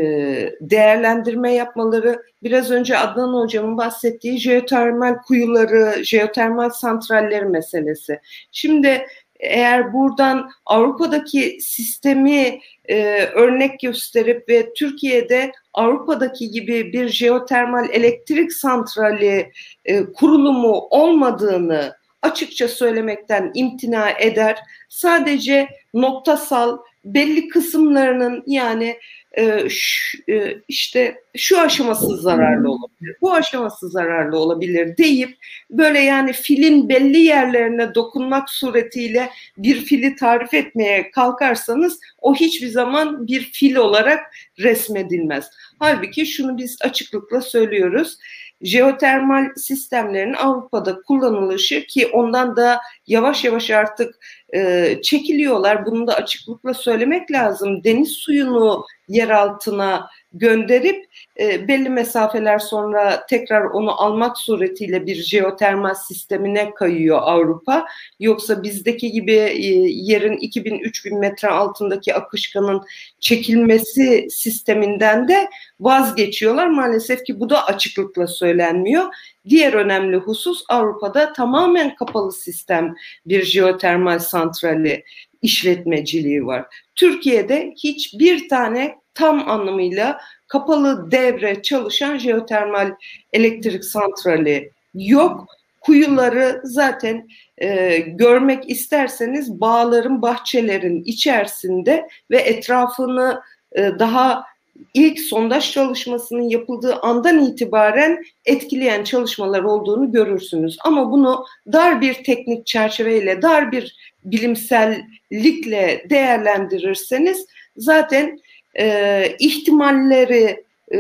değerlendirme yapmaları biraz önce Adnan Hocam'ın bahsettiği jeotermal kuyuları, jeotermal santralleri meselesi. Şimdi eğer buradan Avrupa'daki sistemi e, örnek gösterip ve Türkiye'de Avrupa'daki gibi bir jeotermal elektrik santrali e, kurulumu olmadığını açıkça söylemekten imtina eder. Sadece noktasal belli kısımlarının yani e, şu, e, işte şu aşaması zararlı olabilir, bu aşaması zararlı olabilir deyip böyle yani filin belli yerlerine dokunmak suretiyle bir fili tarif etmeye kalkarsanız o hiçbir zaman bir fil olarak resmedilmez. Halbuki şunu biz açıklıkla söylüyoruz jeotermal sistemlerin Avrupa'da kullanılışı ki ondan da yavaş yavaş artık e, çekiliyorlar. Bunu da açıklıkla söylemek lazım. Deniz suyunu yer altına gönderip e, belli mesafeler sonra tekrar onu almak suretiyle bir jeotermal sistemine kayıyor Avrupa. Yoksa bizdeki gibi e, yerin 2000-3000 metre altındaki akışkanın çekilmesi sisteminden de vazgeçiyorlar. Maalesef ki bu da açıklıkla söylenmiyor. Diğer önemli husus Avrupa'da tamamen kapalı sistem bir jeotermal santrali işletmeciliği var. Türkiye'de hiçbir tane tam anlamıyla kapalı devre çalışan jeotermal elektrik santrali yok. Kuyuları zaten e, görmek isterseniz bağların, bahçelerin içerisinde ve etrafını daha ilk sondaj çalışmasının yapıldığı andan itibaren etkileyen çalışmalar olduğunu görürsünüz. Ama bunu dar bir teknik çerçeveyle, dar bir bilimsellikle değerlendirirseniz zaten e, ihtimalleri e,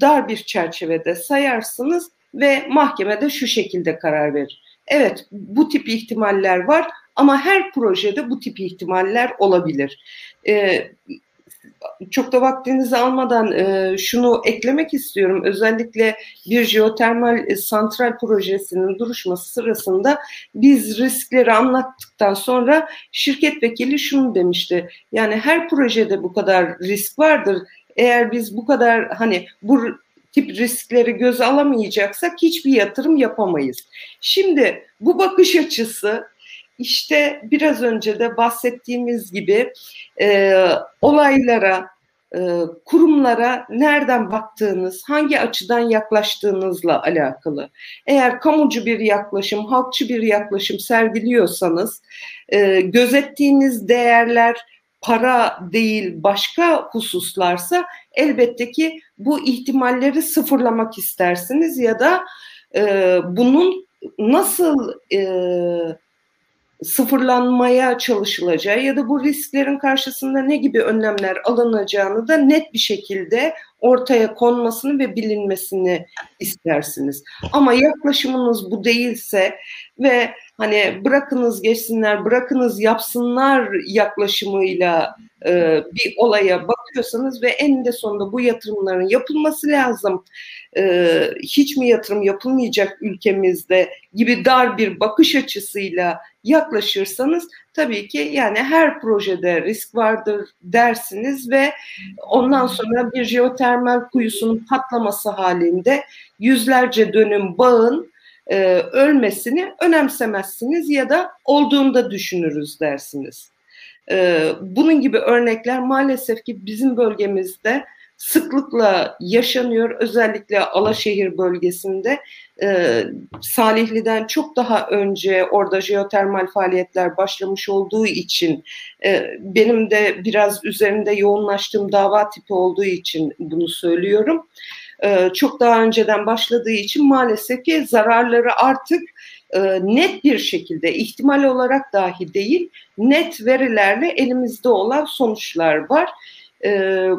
dar bir çerçevede sayarsınız ve mahkemede şu şekilde karar verir. Evet bu tip ihtimaller var ama her projede bu tip ihtimaller olabilir. E, çok da vaktinizi almadan e, şunu eklemek istiyorum. Özellikle bir jeotermal e, santral projesinin duruşması sırasında biz riskleri anlattıktan sonra şirket vekili şunu demişti. Yani her projede bu kadar risk vardır. Eğer biz bu kadar hani bu tip riskleri göze alamayacaksak hiçbir yatırım yapamayız. Şimdi bu bakış açısı işte biraz önce de bahsettiğimiz gibi e, olaylara, e, kurumlara nereden baktığınız, hangi açıdan yaklaştığınızla alakalı. Eğer kamucu bir yaklaşım, halkçı bir yaklaşım sergiliyorsanız, e, gözettiğiniz değerler para değil başka hususlarsa elbette ki bu ihtimalleri sıfırlamak istersiniz ya da e, bunun nasıl e, sıfırlanmaya çalışılacağı ya da bu risklerin karşısında ne gibi önlemler alınacağını da net bir şekilde ortaya konmasını ve bilinmesini istersiniz. Ama yaklaşımınız bu değilse ve hani bırakınız geçsinler, bırakınız yapsınlar yaklaşımıyla e, bir olaya bakıyorsanız ve eninde sonunda bu yatırımların yapılması lazım. E, hiç mi yatırım yapılmayacak ülkemizde gibi dar bir bakış açısıyla yaklaşırsanız tabii ki yani her projede risk vardır dersiniz ve ondan sonra bir jeotermal kuyusunun patlaması halinde yüzlerce dönüm bağın e, ölmesini önemsemezsiniz ya da olduğunda düşünürüz dersiniz. E, bunun gibi örnekler maalesef ki bizim bölgemizde sıklıkla yaşanıyor. Özellikle Alaşehir bölgesinde e, Salihli'den çok daha önce orada jeotermal faaliyetler başlamış olduğu için e, benim de biraz üzerinde yoğunlaştığım dava tipi olduğu için bunu söylüyorum. E, çok daha önceden başladığı için maalesef ki zararları artık e, net bir şekilde ihtimal olarak dahi değil net verilerle elimizde olan sonuçlar var. E,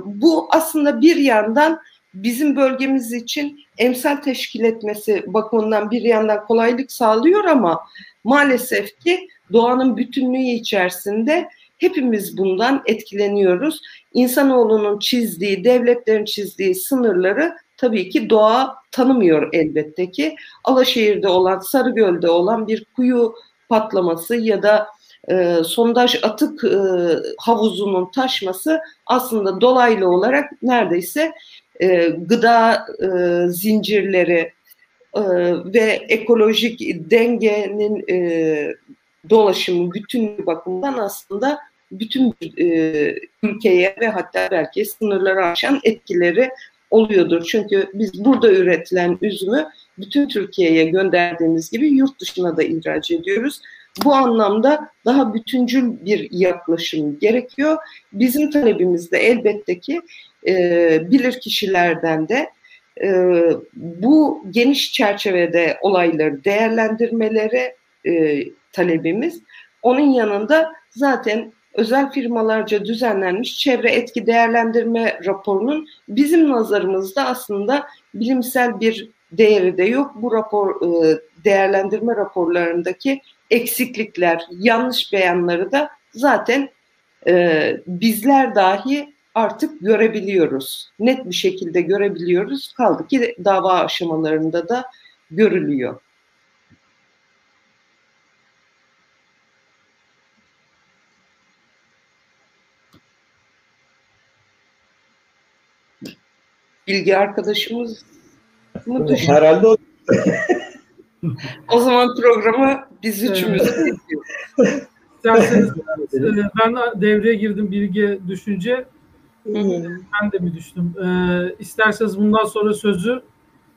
bu aslında bir yandan bizim bölgemiz için emsal teşkil etmesi bakımından bir yandan kolaylık sağlıyor ama maalesef ki doğanın bütünlüğü içerisinde hepimiz bundan etkileniyoruz. İnsanoğlunun çizdiği, devletlerin çizdiği sınırları tabii ki doğa tanımıyor elbette ki. Alaşehir'de olan, Sarıgöl'de olan bir kuyu patlaması ya da e, sondaj atık e, havuzunun taşması aslında dolaylı olarak neredeyse e, gıda e, zincirleri e, ve ekolojik dengenin e, dolaşımı bütün bakımdan aslında bütün e, ülkeye ve hatta belki sınırları aşan etkileri oluyordur. Çünkü biz burada üretilen üzümü bütün Türkiye'ye gönderdiğimiz gibi yurt dışına da ihraç ediyoruz. Bu anlamda daha bütüncül bir yaklaşım gerekiyor. Bizim talebimiz de elbette ki e, bilir kişilerden de e, bu geniş çerçevede olayları değerlendirmeleri e, talebimiz. Onun yanında zaten özel firmalarca düzenlenmiş çevre etki değerlendirme raporunun bizim nazarımızda aslında bilimsel bir değeri de yok. Bu rapor e, değerlendirme raporlarındaki eksiklikler, yanlış beyanları da zaten e, bizler dahi artık görebiliyoruz. Net bir şekilde görebiliyoruz. Kaldı ki dava aşamalarında da görülüyor. Bilgi arkadaşımız mı düşün? Herhalde o. o zaman programı biz üçümüz. İsterseniz e, ben devreye girdim bilgi düşünce. Ben de mi düştüm? Ee, isterseniz bundan sonra sözü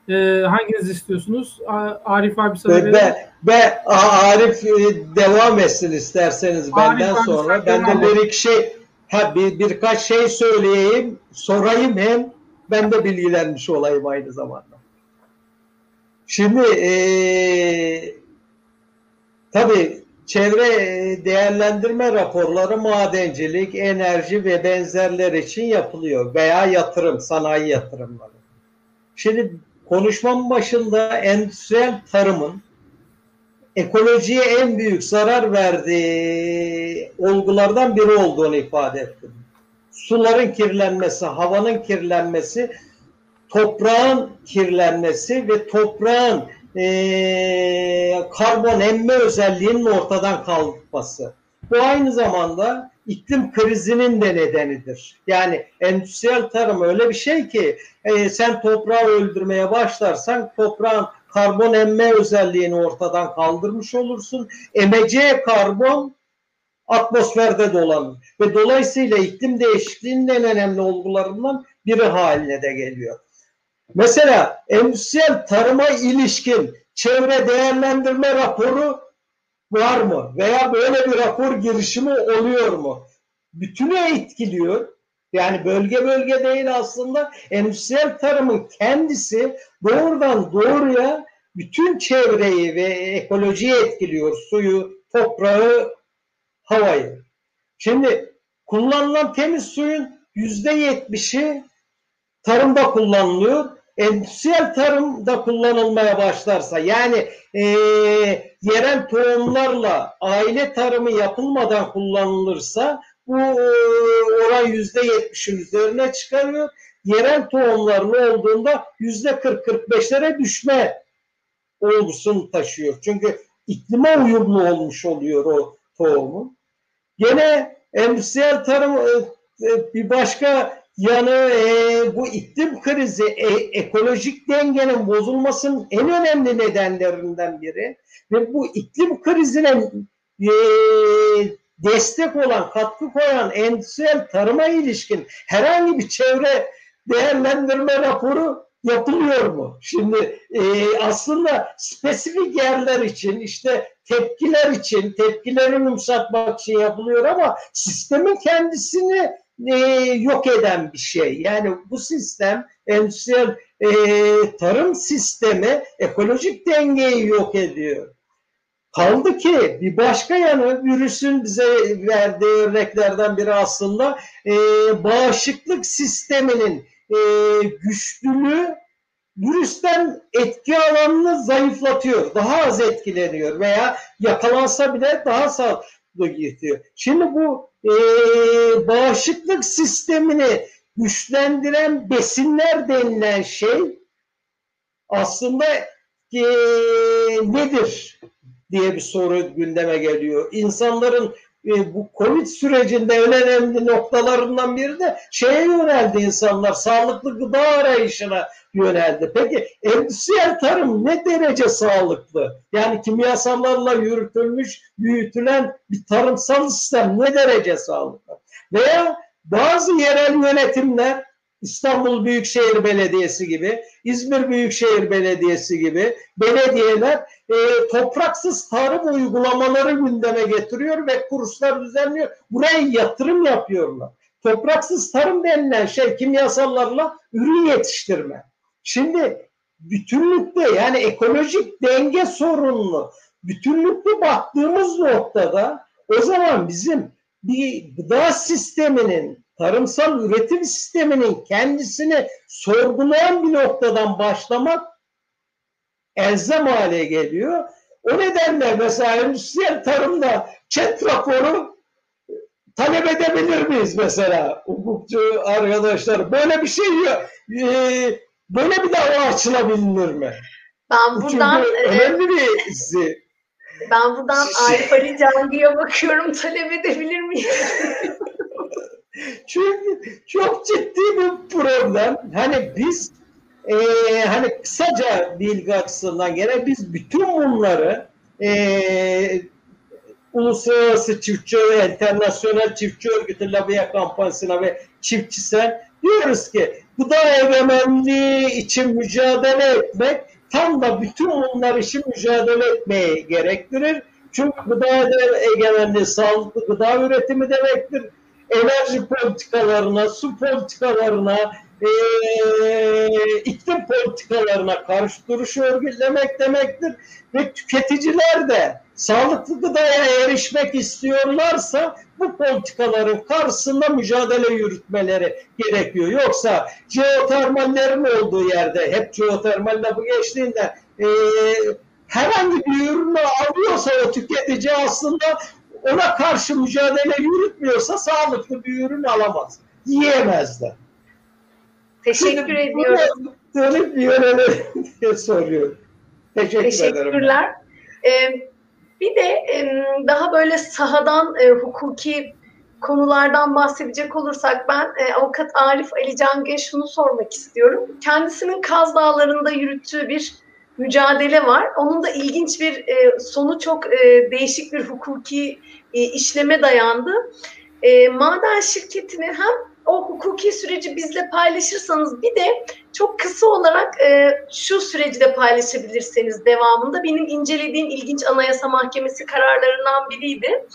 e, hanginiz istiyorsunuz? Arif abi sana be, be, be, Arif e, devam etsin isterseniz benden Arif sonra. Ben de bir iki şey ha bir birkaç şey söyleyeyim, sorayım hem ben de bilgilenmiş olayım aynı zamanda. Şimdi e, tabii çevre değerlendirme raporları madencilik, enerji ve benzerler için yapılıyor veya yatırım, sanayi yatırımları. Şimdi konuşmam başında endüstriyel tarımın ekolojiye en büyük zarar verdiği olgulardan biri olduğunu ifade ettim. Suların kirlenmesi, havanın kirlenmesi, toprağın kirlenmesi ve toprağın e, karbon emme özelliğinin ortadan kalkması. Bu aynı zamanda iklim krizinin de nedenidir. Yani endüstriyel tarım öyle bir şey ki e, sen toprağı öldürmeye başlarsan toprağın karbon emme özelliğini ortadan kaldırmış olursun. Emeceği karbon atmosferde dolanır. Ve dolayısıyla iklim değişikliğinin en önemli olgularından biri haline de geliyor. Mesela endüstriyel tarıma ilişkin çevre değerlendirme raporu var mı? Veya böyle bir rapor girişimi oluyor mu? Bütünü etkiliyor. Yani bölge bölge değil aslında endüstriyel tarımın kendisi doğrudan doğruya bütün çevreyi ve ekolojiyi etkiliyor. Suyu, toprağı, havayı. Şimdi kullanılan temiz suyun yüzde yetmişi tarımda kullanılıyor. Endüstriyel tarımda kullanılmaya başlarsa yani e, yerel tohumlarla aile tarımı yapılmadan kullanılırsa bu oran yüzde yetmişin üzerine çıkarıyor. Yerel tohumlarla olduğunda yüzde 40-45'lere düşme olgusunu taşıyor. Çünkü iklime uyumlu olmuş oluyor o tohumun. Gene endüstriyel tarım e, bir başka yanı e, bu iklim krizi e, ekolojik dengenin bozulmasının en önemli nedenlerinden biri ve bu iklim krizine e, destek olan, katkı koyan endüstriyel tarıma ilişkin herhangi bir çevre değerlendirme raporu yapılıyor mu? Şimdi e, aslında spesifik yerler için işte tepkiler için, tepkileri yumuşatmak için yapılıyor ama sistemin kendisini e, yok eden bir şey. Yani bu sistem endüstriyel e, tarım sistemi ekolojik dengeyi yok ediyor. Kaldı ki bir başka yanı virüsün bize verdiği örneklerden biri aslında e, bağışıklık sisteminin e, güçlülüğü virüsten etki alanını zayıflatıyor. Daha az etkileniyor veya yakalansa bile daha sağlıklı gidiyor. Şimdi bu e, bağışıklık sistemini güçlendiren besinler denilen şey aslında e, nedir diye bir soru gündeme geliyor. İnsanların e, bu Covid sürecinde en önemli noktalarından biri de şeye yöneldi insanlar. Sağlıklı gıda arayışına yöneldi. Peki endüstriyel tarım ne derece sağlıklı? Yani kimyasallarla yürütülmüş, büyütülen bir tarımsal sistem ne derece sağlıklı? Veya bazı yerel yönetimler İstanbul Büyükşehir Belediyesi gibi, İzmir Büyükşehir Belediyesi gibi belediyeler e, topraksız tarım uygulamaları gündeme getiriyor ve kurslar düzenliyor. Buraya yatırım yapıyorlar. Topraksız tarım denilen şey kimyasallarla ürün yetiştirme. Şimdi bütünlükte yani ekolojik denge sorununu bütünlükte baktığımız noktada o zaman bizim bir gıda sisteminin tarımsal üretim sisteminin kendisini sorgulayan bir noktadan başlamak elzem hale geliyor. O nedenle mesela endüstriyel tarımda çet raporu talep edebilir miyiz mesela hukukçu arkadaşlar? Böyle bir şey yok. Ee, böyle bir dava açılabilir mi? Ben buradan Çünkü önemli bir izi. Ben buradan Arif Ali Cangi'ye bakıyorum. Talep edebilir miyim? Çünkü çok ciddi bir problem. Hani biz e, hani kısaca bilgi açısından gene biz bütün bunları e, Uluslararası Çiftçi, Enternasyonel Çiftçi Örgütü Labiye Kampanyası'na ve Çiftçisel diyoruz ki gıda egemenliği için mücadele etmek tam da bütün bunlar için mücadele etmeye gerektirir. Çünkü gıda egemenliği sağlıklı gıda üretimi demektir enerji politikalarına, su politikalarına, e, iklim politikalarına karşı duruş örgütlemek demektir. Ve tüketiciler de sağlıklı gıdaya erişmek istiyorlarsa bu politikaların karşısında mücadele yürütmeleri gerekiyor. Yoksa jeotermallerin olduğu yerde hep jeotermal lafı geçtiğinde e, herhangi bir ürünü alıyorsa o tüketici aslında ona karşı mücadele yürütmüyorsa sağlıklı bir ürün alamaz. Yiyemez de. Teşekkür ediyorum. Dönüp diye soruyorum. Teşekkür Teşekkürler. Ee, bir de e, daha böyle sahadan e, hukuki konulardan bahsedecek olursak ben e, avukat Arif Ali Cang'e şunu sormak istiyorum. Kendisinin Kaz Dağları'nda yürüttüğü bir mücadele var. Onun da ilginç bir e, sonu çok e, değişik bir hukuki e, işleme dayandı. E, maden şirketini hem o hukuki süreci bizle paylaşırsanız bir de çok kısa olarak e, şu süreci de paylaşabilirseniz devamında benim incelediğim ilginç Anayasa Mahkemesi kararlarından biriydi.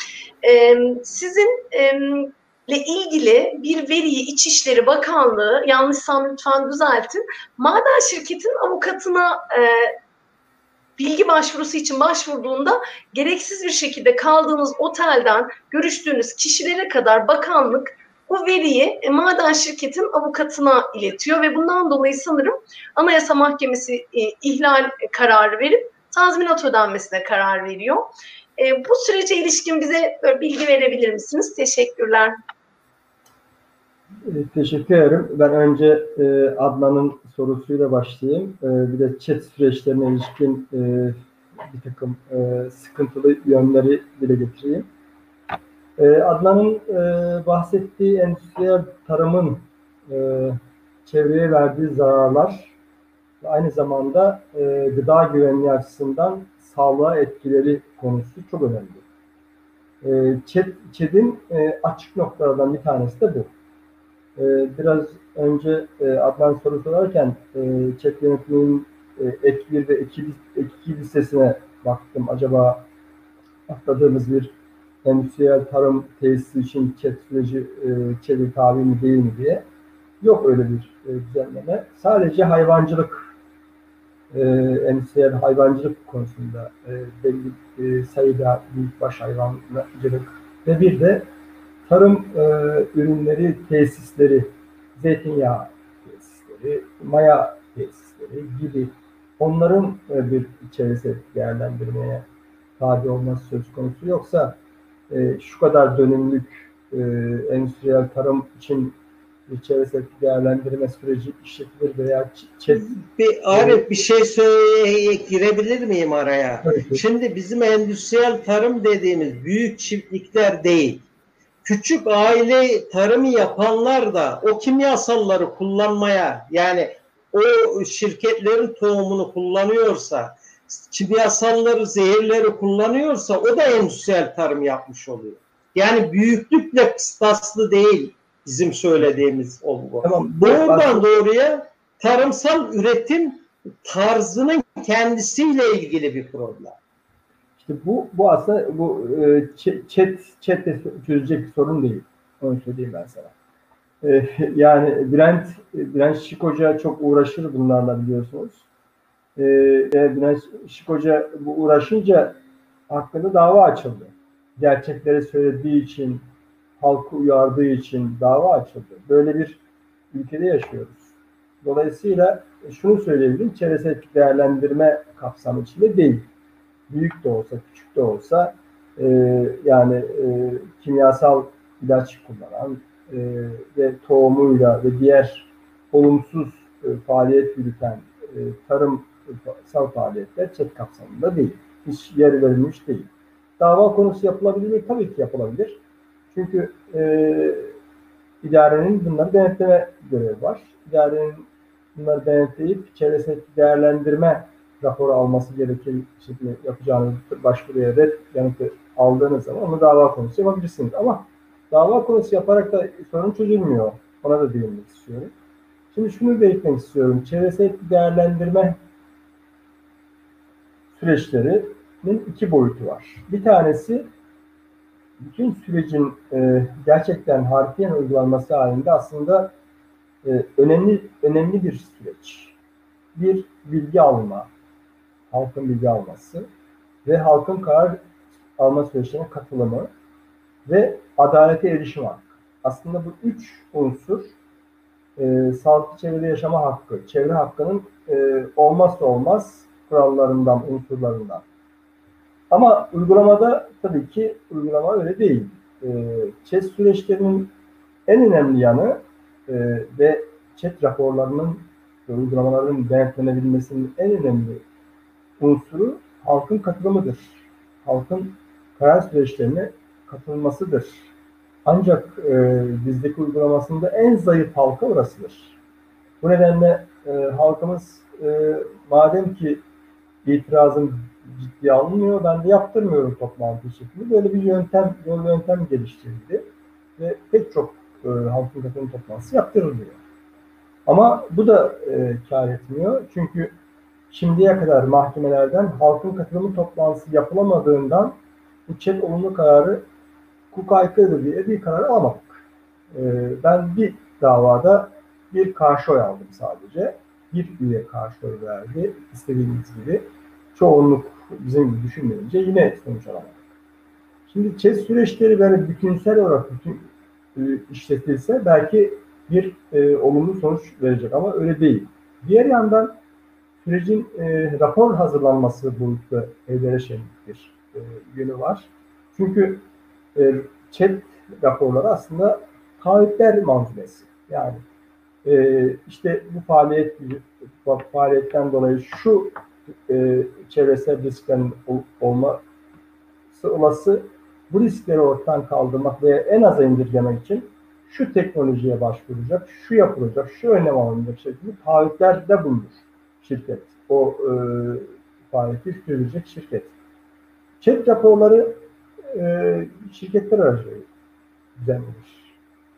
E, sizin e, ile ilgili bir veriyi İçişleri Bakanlığı yanlışsam lütfen düzeltin. Maden şirketin avukatına e, bilgi başvurusu için başvurduğunda gereksiz bir şekilde kaldığınız otelden görüştüğünüz kişilere kadar bakanlık bu veriyi e, maden şirketin avukatına iletiyor ve bundan dolayı sanırım Anayasa Mahkemesi e, ihlal kararı verip tazminat ödenmesine karar veriyor. E, bu sürece ilişkin bize bilgi verebilir misiniz? Teşekkürler. Teşekkür ederim. Ben önce Adnan'ın sorusuyla başlayayım. Bir de chat süreçlerine ilişkin bir takım sıkıntılı yönleri dile getireyim. E, Adnan'ın e, bahsettiği endüstriyel tarımın e, çevreye verdiği zararlar ve aynı zamanda e, gıda güvenliği açısından sağlığa etkileri konusu çok önemli. ÇED'in açık noktalardan bir tanesi de bu. Biraz önce Adnan soru sorarken ÇED yönetiminin ek 1 ve ek 2 listesine baktım. Acaba atladığımız bir endüstriyel tarım tesisi için ÇED süreci e, ÇED'e tabi mi değil mi diye. Yok öyle bir e, düzenleme. Sadece hayvancılık e, endüstriyel hayvancılık konusunda e, belli e, sayıda büyükbaş hayvancılık ve bir de tarım e, ürünleri tesisleri, zeytinyağı tesisleri, maya tesisleri gibi onların e, bir içerisi değerlendirmeye tabi olması söz konusu. Yoksa e, şu kadar dönümlük e, endüstriyel tarım için içerisinde değerlendirme süreci işletilir veya. Bir Arif bir şey söyleye girebilir miyim araya? Evet. Şimdi bizim endüstriyel tarım dediğimiz büyük çiftlikler değil. Küçük aile tarımı yapanlar da o kimyasalları kullanmaya yani o şirketlerin tohumunu kullanıyorsa kimyasalları, zehirleri kullanıyorsa o da endüstriyel tarım yapmış oluyor. Yani büyüklükle kıstaslı değil bizim söylediğimiz olgu. Tamam. Doğrudan doğruya tarımsal üretim tarzının kendisiyle ilgili bir problem. İşte bu bu aslında bu e, chat çözecek bir sorun değil. Onu söyleyeyim ben sana. E, yani Brent Brent Şik Hoca çok uğraşır bunlarla biliyorsunuz. E, Brent Şik Hoca bu uğraşınca hakkında dava açıldı. Gerçekleri söylediği için, halkı uyardığı için dava açıldı. Böyle bir ülkede yaşıyoruz. Dolayısıyla şunu söyleyebilirim, çevresel değerlendirme kapsamı içinde değil. Büyük de olsa, küçük de olsa e, yani e, kimyasal ilaç kullanan e, ve tohumuyla ve diğer olumsuz e, faaliyet yürüten e, tarımsal faaliyetler çet kapsamında değil. Hiç yer verilmiş değil. Dava konusu yapılabilir mi? Tabii ki yapılabilir. Çünkü e, idarenin bunları denetleme görevi var. İdarenin bunları denetleyip çevresel değerlendirme raporu alması gerekir şekilde yapacağınız başvuruya red yanıtı aldığınız zaman onu dava konusu yapabilirsiniz. Ama dava konusu yaparak da sorun çözülmüyor. Ona da değinmek istiyorum. Şimdi şunu belirtmek istiyorum. Çevresel değerlendirme süreçlerinin iki boyutu var. Bir tanesi bütün sürecin e, gerçekten harfiyen uygulanması halinde aslında e, önemli önemli bir süreç. Bir bilgi alma, halkın bilgi alması ve halkın karar alma süreçlerine katılımı ve adalete erişim hakkı. Aslında bu üç unsur e, sağlıklı çevrede yaşama hakkı, çevre hakkının e, olmazsa olmaz kurallarından, unsurlarından. Ama uygulamada tabii ki uygulama öyle değil. E, ÇED süreçlerinin en önemli yanı e, ve ÇED raporlarının ve uygulamaların denetlenebilmesinin en önemli unsuru halkın katılımıdır. Halkın karar süreçlerine katılmasıdır. Ancak e, bizdeki uygulamasında en zayıf halka orasıdır. Bu nedenle e, halkımız e, madem ki itirazın ciddiye alınmıyor, ben de yaptırmıyorum toplantı şeklinde. Böyle bir yöntem, yol yöntem geliştirildi ve pek çok e, halkın katılım toplantısı yaptırılıyor. Ama bu da e, kar etmiyor. Çünkü şimdiye kadar mahkemelerden halkın katılımı toplantısı yapılamadığından bu çet olumlu kararı hukuk aykırıdır diye bir karar alamadık. E, ben bir davada bir karşı oy aldım sadece. Bir üye karşı oy verdi istediğimiz gibi. Çoğunluk bizim gibi düşünmeyince yine sonuç alamadık. Şimdi ÇED süreçleri böyle bütünsel olarak bütün e, işletilse belki bir e, olumlu sonuç verecek ama öyle değil. Diğer yandan sürecin e, rapor hazırlanması boyutta evlere bir e, yönü var. Çünkü e, ÇED raporları aslında taahhütler manzumesi. Yani e, işte bu faaliyet bu faaliyetten dolayı şu e, çevresel risklerin olması olası bu riskleri ortadan kaldırmak ve en aza indirgemek için şu teknolojiye başvuracak, şu yapılacak, şu önlem alınacak şekilde taahhütlerde bulunur şirket. O e, faaliyeti sürdürecek şirket. Çek raporları e, şirketler aracılığıyla düzenlenir.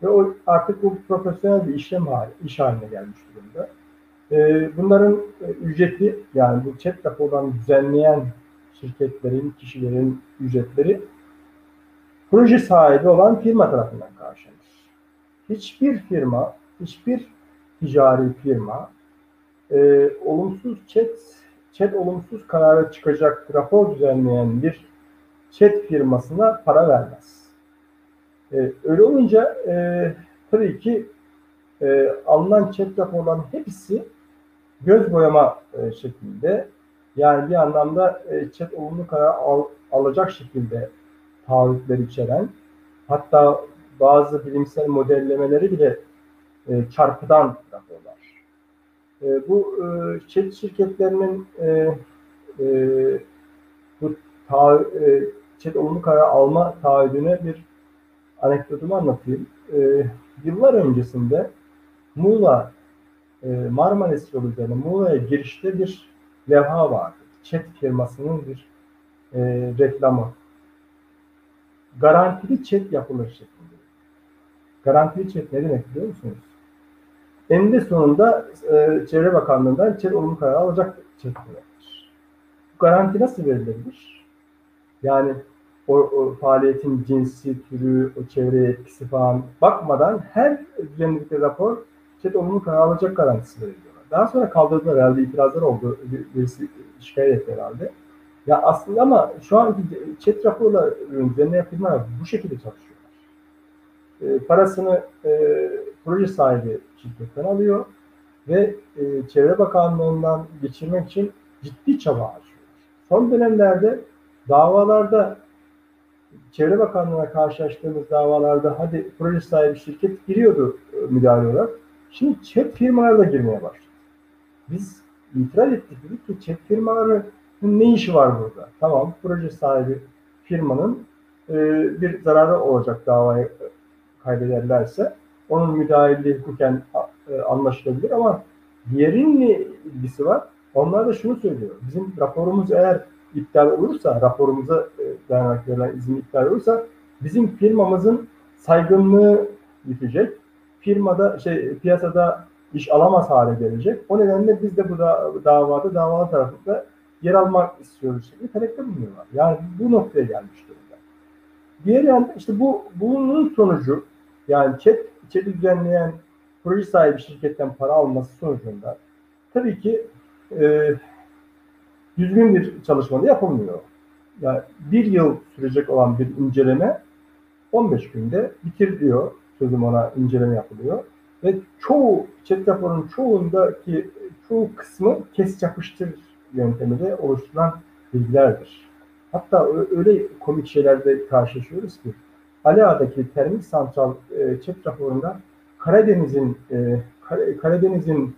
Ve o artık bu profesyonel bir işlem hali, iş haline gelmiş durumda. E, bunların e, ücreti yani bu chat raporlarını düzenleyen şirketlerin, kişilerin ücretleri proje sahibi olan firma tarafından karşılanır. Hiçbir firma, hiçbir ticari firma e, olumsuz chat, chat olumsuz kararı çıkacak rapor düzenleyen bir chat firmasına para vermez. E, öyle olunca e, tabii ki e, alınan chat raporlarının hepsi göz boyama e, şeklinde yani bir anlamda e, chat olumlu karar al, alacak şekilde taahhütler içeren hatta bazı bilimsel modellemeleri bile e, çarpıdan raporlar. E, bu e, chat şirketlerinin e, e, bu ta, e, chat olumlu karar alma taahhüdüne bir anekdotumu anlatayım. E, yıllar öncesinde Muğla Marmaris yolu üzerine Muğla'ya girişte bir levha vardı. Chat firmasının bir e, reklamı. Garantili chat yapılır şeklinde. Garantili chat ne demek biliyor musunuz? Eninde sonunda e, Çevre Bakanlığı'ndan chat olumlu karar alacak chat demektir. Garanti nasıl verilebilir? Yani o, o faaliyetin cinsi, türü, o çevreye etkisi falan bakmadan her düzenlilikte rapor olumlu karar alacak garantisi veriliyorlar. Daha sonra kaldırdılar herhalde itirazlar oldu. Birisi şikayet etti herhalde. Ya aslında ama şu anki chat raporla üzerine firmalar bu şekilde çalışıyorlar. E, parasını e, proje sahibi şirketten alıyor ve e, Çevre Bakanlığı'ndan geçirmek için ciddi çaba harcıyor. Son dönemlerde davalarda Çevre Bakanlığı'na karşılaştığımız davalarda hadi proje sahibi şirket giriyordu e, müdahale olarak. Şimdi çek firmalar da girmeye başladı. Biz itiraz ettik dedik ki çek firmaların ne işi var burada? Tamam proje sahibi firmanın e, bir zararı olacak davayı kaybederlerse onun müdahilliği hukuken e, anlaşılabilir ama diğerinin ne ilgisi var? Onlar da şunu söylüyor. Bizim raporumuz eğer iptal olursa, raporumuza e, dayanarak verilen izin iptal olursa bizim firmamızın saygınlığı bitecek. Firmada şey piyasada iş alamaz hale gelecek. O nedenle biz de bu da, davada davalı tarafında yer almak istiyoruz şeklinde talepte bulunuyorlar. Yani bu noktaya gelmiş durumda. diğer yan işte bu bunun sonucu yani chat, chat düzenleyen proje sahibi şirketten para alması sonucunda tabii ki e, düzgün bir çalışma yapılmıyor. Yani bir yıl sürecek olan bir inceleme 15 günde bitiriliyor. Sözüm ona inceleme yapılıyor. Ve çoğu, chat raporunun çoğundaki çoğu kısmı kes yapıştır yöntemiyle oluşturulan bilgilerdir. Hatta öyle komik şeylerde karşılaşıyoruz ki Ali termik santral e, chat raporunda Karadeniz'in e, Karadeniz'in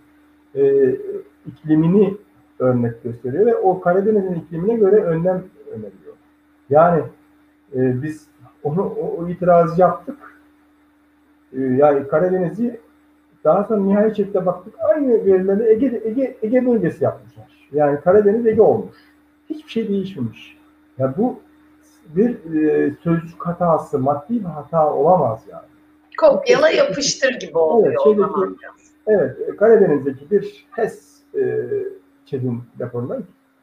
e, iklimini örnek gösteriyor ve o Karadeniz'in iklimine göre önlem öneriyor. Yani e, biz onu o, o itirazı yaptık. E, yani Karadeniz'i daha sonra nihai çekte baktık aynı verileri Ege, Ege, Ege bölgesi yapmışlar. Yani Karadeniz Ege olmuş. Hiçbir şey değişmemiş. Ya yani bu bir e, sözcük hatası, maddi bir hata olamaz yani. Kopyala yapıştır gibi oluyor evet, şeydeki. Evet, Karadeniz'deki bir HES e, ÇED'in raporuna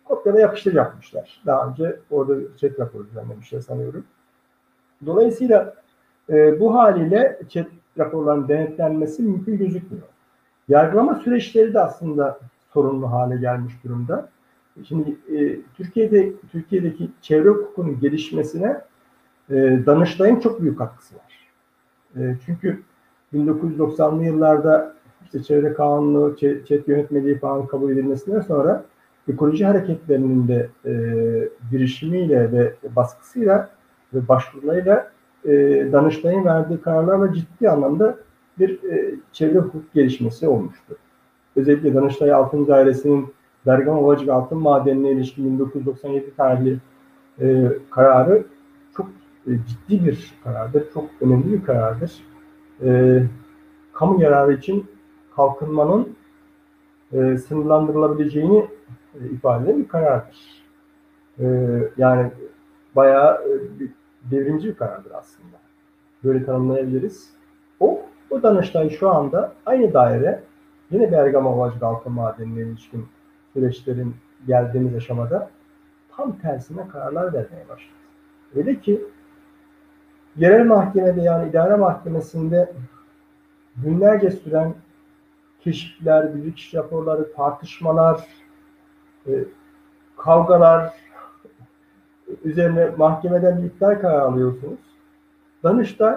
kopyala yapıştır yapmışlar. Daha önce orada ÇED raporu düzenlemişler sanıyorum. Dolayısıyla e, bu haliyle ÇED raporlarının denetlenmesi mümkün gözükmüyor. Yargılama süreçleri de aslında sorunlu hale gelmiş durumda. Şimdi e, Türkiye'de Türkiye'deki çevre hukukunun gelişmesine e, Danıştay'ın çok büyük katkısı var. E, çünkü 1990'lı yıllarda işte çevre kanunu, çet yönetmeliği falan kabul edilmesinden sonra ekoloji hareketlerinin de e, girişimiyle ve baskısıyla ve başvurularıyla e, Danıştay'ın verdiği kararlarla ciddi anlamda bir e, çevre hukuk gelişmesi olmuştu. Özellikle Danıştay Altın Dairesi'nin Bergama Ovacık Altın Madenine ilişkin 1997 tarihli e, kararı çok e, ciddi bir karardır, çok önemli bir karardır. E, kamu yararı için kalkınmanın e, sınırlandırılabileceğini e, ifade eden bir karardır. E, yani bayağı e, devrimci bir karardır aslında. Böyle tanımlayabiliriz. O, o Danıştay şu anda aynı daire yine Bergama Ovacık Altın Madeni'ne ilişkin süreçlerin geldiğimiz aşamada tam tersine kararlar vermeye başladı. Öyle ki yerel mahkemede yani idare mahkemesinde günlerce süren keşifler, bilirkişi raporları, tartışmalar, e, kavgalar üzerine mahkemeden bir iptal kararı alıyorsunuz. Danıştay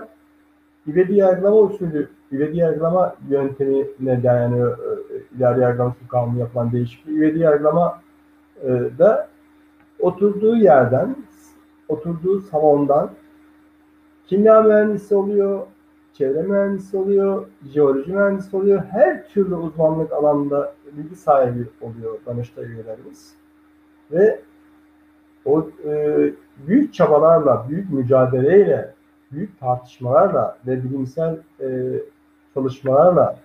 ivedi yargılama usulü, ivedi yargılama yöntemine dayanıyor e, idari yargılama kanunu yapılan değişikliği. İvedi yargılama e, da oturduğu yerden, oturduğu salondan kimya mühendisi oluyor, çevre mühendisi oluyor, jeoloji mühendisi oluyor. Her türlü uzmanlık alanında bilgi sahibi oluyor Danıştay üyelerimiz. Ve o e, büyük çabalarla, büyük mücadeleyle, büyük tartışmalarla ve bilimsel e, çalışmalarla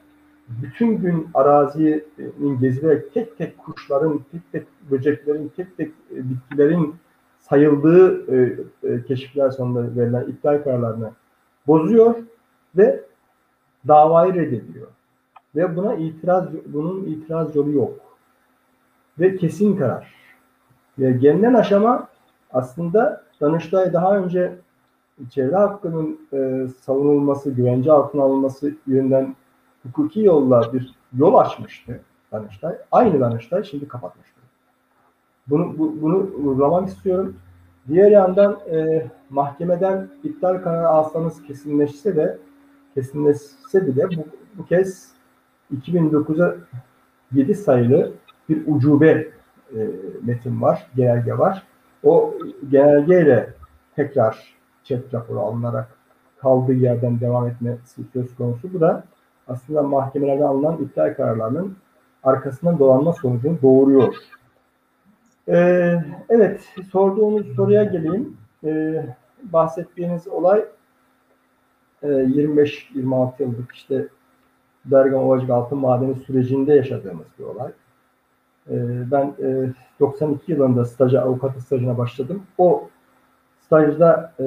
bütün gün arazinin gezilerek tek tek kuşların, tek tek böceklerin, tek tek e, bitkilerin sayıldığı e, e, keşifler sonunda verilen iptal kararlarını bozuyor ve davayı reddediyor. Ve buna itiraz, bunun itiraz yolu yok. Ve kesin karar. Ve gelinen aşama aslında Danıştay daha önce çevre hakkının e, savunulması, güvence altına alınması yönünden hukuki yolla bir yol açmıştı Danıştay. Aynı Danıştay şimdi kapatmıştı. Bunu, bu, bunu vurgulamak istiyorum. Diğer yandan e, mahkemeden iptal kararı alsanız kesinleşse de kesinleşse bile bu, bu kez 2009'a 7 sayılı bir ucube e, metin var, genelge var. O genelgeyle tekrar chat raporu alınarak kaldığı yerden devam etmesi söz konusu. Bu da aslında mahkemelerde alınan iptal kararlarının arkasından dolanma sonucunu doğuruyor. Ee, evet, sorduğunuz soruya geleyim. Ee, bahsettiğiniz olay 25-26 e, yıllık işte Bergama Ovacık Altın Madeni sürecinde yaşadığımız bir olay. Ee, ben 92 e, yılında staja, avukat stajına başladım. O stajda e,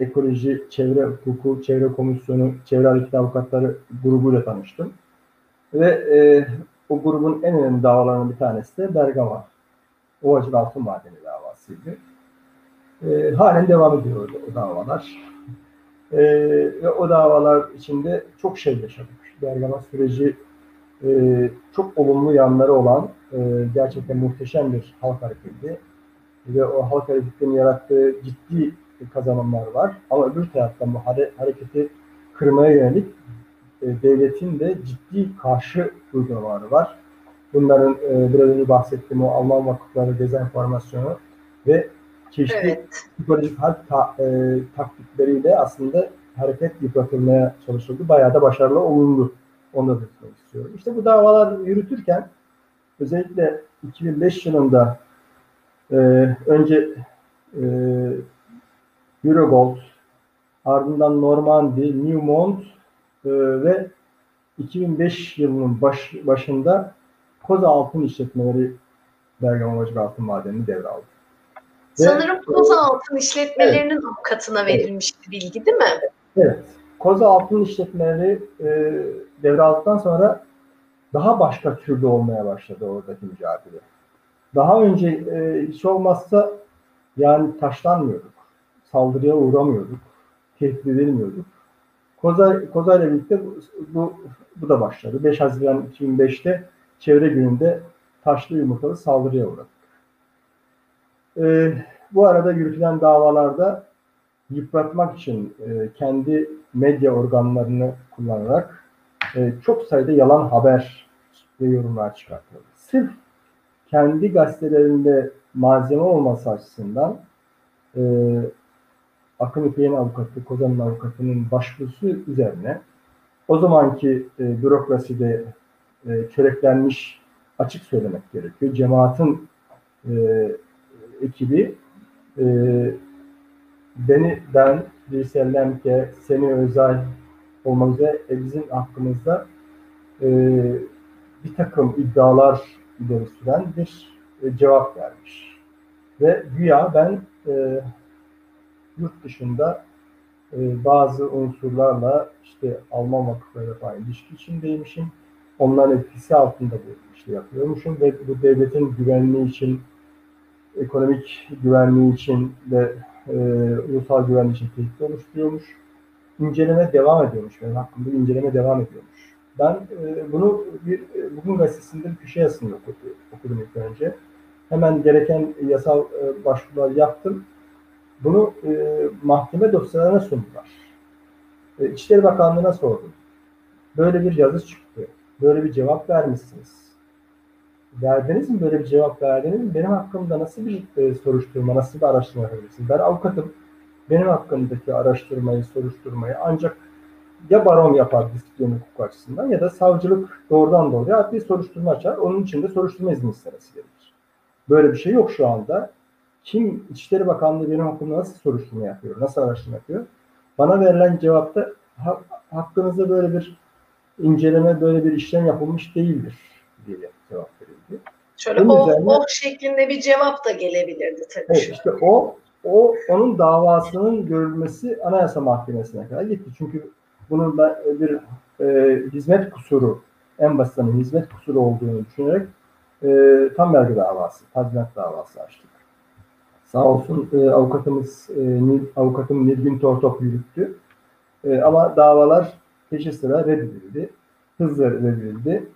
ekoloji, çevre hukuku, çevre komisyonu, çevre hareketi avukatları grubuyla tanıştım. Ve e, o grubun en önemli davalarının bir tanesi de Bergama Ovacık Altın Madeni davasıydı. E, halen devam ediyor o, davalar. Ve o davalar içinde çok şey yaşadık. Bergama süreci e, çok olumlu yanları olan e, gerçekten muhteşem bir halk hareketi ve o halk hareketinin yarattığı ciddi kazanımlar var. Ama öbür taraftan bu hareketi kırmaya yönelik e, devletin de ciddi karşı uygulamaları var. Bunların e, biraz önce bahsettiğim o Alman vakıfları dezenformasyonu ve çeşitli evet. psikolojik harp ta, e, taktikleriyle aslında hareket yıpratılmaya çalışıldı. Bayağı da başarılı olundu. Onu da belirtmek istiyorum. İşte bu davalar yürütürken özellikle 2005 yılında e, önce e, Eurogold, ardından Normandy, Newmont e, ve 2005 yılının baş, başında Koza Altın işletmeleri Bergama Bacık Altın Madeni'ni devraldı. Sanırım Koza Altın işletmelerinin evet. avukatına verilmişti bilgi değil mi? Evet. Koza Altın işletmeleri e, devraldıktan sonra daha başka türlü olmaya başladı oradaki mücadele. Daha önce e, hiç olmazsa yani taşlanmıyorduk. Saldırıya uğramıyorduk. Tehdit edilmiyorduk. Koza, Koza ile birlikte bu, bu, bu da başladı. 5 Haziran 2005'te çevre gününde taşlı yumurtalı saldırıya uğradık. Ee, bu arada yürütülen davalarda yıpratmak için e, kendi medya organlarını kullanarak e, çok sayıda yalan haber ve yorumlar çıkartıldı. Sırf kendi gazetelerinde malzeme olması açısından e, Akın İpek'in avukatı, Kozan'ın avukatının başvurusu üzerine o zamanki e, bürokraside e, çöreklenmiş açık söylemek gerekiyor. Cemaatin e, ekibi e, beni, ben, Veysel Lemke, Seni Özay olmak üzere bizim hakkımızda e, bir takım iddialar ileri süren bir e, cevap vermiş. Ve güya ben e, yurt dışında e, bazı unsurlarla işte Alman vakıflarıyla falan ilişki içindeymişim. Onların etkisi altında bu işi yapıyormuşum ve bu devletin güvenliği için, ekonomik güvenliği için ve e, ulusal güvenliği için tehdit oluşturuyormuş. İnceleme devam ediyormuş. Benim hakkımda inceleme devam ediyormuş. Ben e, bunu bir e, bugün gazetesinde bir köşe yazısını okudum, okudum ilk önce. Hemen gereken yasal e, başvurular yaptım. Bunu e, mahkeme dosyalarına sundular. E, İçişleri Bakanlığı'na sordum. Böyle bir yazı çıktı. Böyle bir cevap vermişsiniz. Verdiniz mi? Böyle bir cevap verdiniz mi? Benim hakkımda nasıl bir soruşturma, nasıl bir araştırma yapabilirsiniz? Ben avukatım. Benim hakkımdaki araştırmayı, soruşturmayı ancak ya baron yapar disiplin hukuk açısından ya da savcılık doğrudan doğruya adli soruşturma açar. Onun için de soruşturma izni istemesi gerekir. Böyle bir şey yok şu anda. Kim İçişleri Bakanlığı benim hakkımda nasıl soruşturma yapıyor, nasıl araştırma yapıyor? Bana verilen cevapta ha, hakkınızda böyle bir inceleme, böyle bir işlem yapılmış değildir diye cevap verildi. Şöyle o, üzerine, o şeklinde bir cevap da gelebilirdi tabii. Evet, işte o o onun davasının görülmesi Anayasa Mahkemesi'ne kadar gitti. Çünkü bunun da bir e, hizmet kusuru, en basitinden hizmet kusuru olduğunu düşünerek e, tam vergi davası, tazminat davası açtık. Sağ olsun e, avukatımız, e, avukatım Nilgün Tortop yürüttü. E, ama davalar peşi sıra reddedildi. Hızla reddedildi.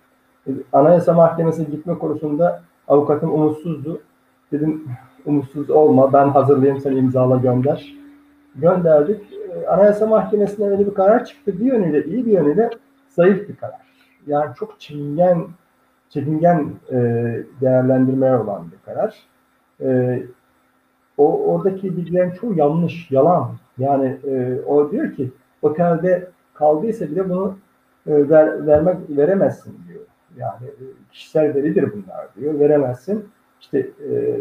E, Anayasa Mahkemesi'ne gitme konusunda avukatım umutsuzdu. Dedim umutsuz olma ben hazırlayayım sen imzala gönder. Gönderdik. E, Anayasa Mahkemesi'ne öyle bir karar çıktı. Bir yönüyle iyi bir yönüyle zayıf bir karar. Yani çok çingen çekingen e, değerlendirmeye olan bir karar. E, o oradaki bilgilerin çoğu yanlış, yalan. Yani o diyor ki otelde kaldıysa bile bunu ver, vermek veremezsin diyor. Yani kişisel veridir bunlar diyor. Veremezsin. İşte e,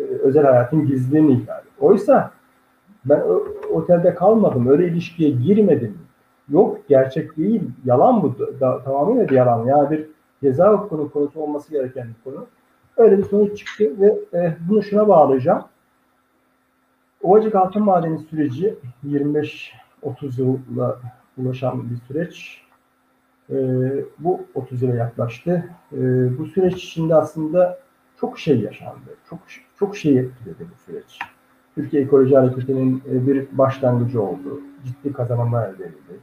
e, özel hayatın gizliliğini ihlal. Oysa ben o, otelde kalmadım. Öyle ilişkiye girmedim. Yok gerçek değil. Yalan bu. Da, tamamıyla bir yalan. Yani bir ceza hukukunun konusu olması gereken bir konu. Öyle bir sonuç çıktı ve e, bunu şuna bağlayacağım. Ovacık Altın Madeni süreci 25-30 yılla ulaşan bir süreç. E, bu 30 yıla yaklaştı. E, bu süreç içinde aslında çok şey yaşandı. Çok çok şey etkiledi bu süreç. Türkiye Ekoloji Hareketi'nin e, bir başlangıcı oldu. Ciddi kazanımlar elde edildi.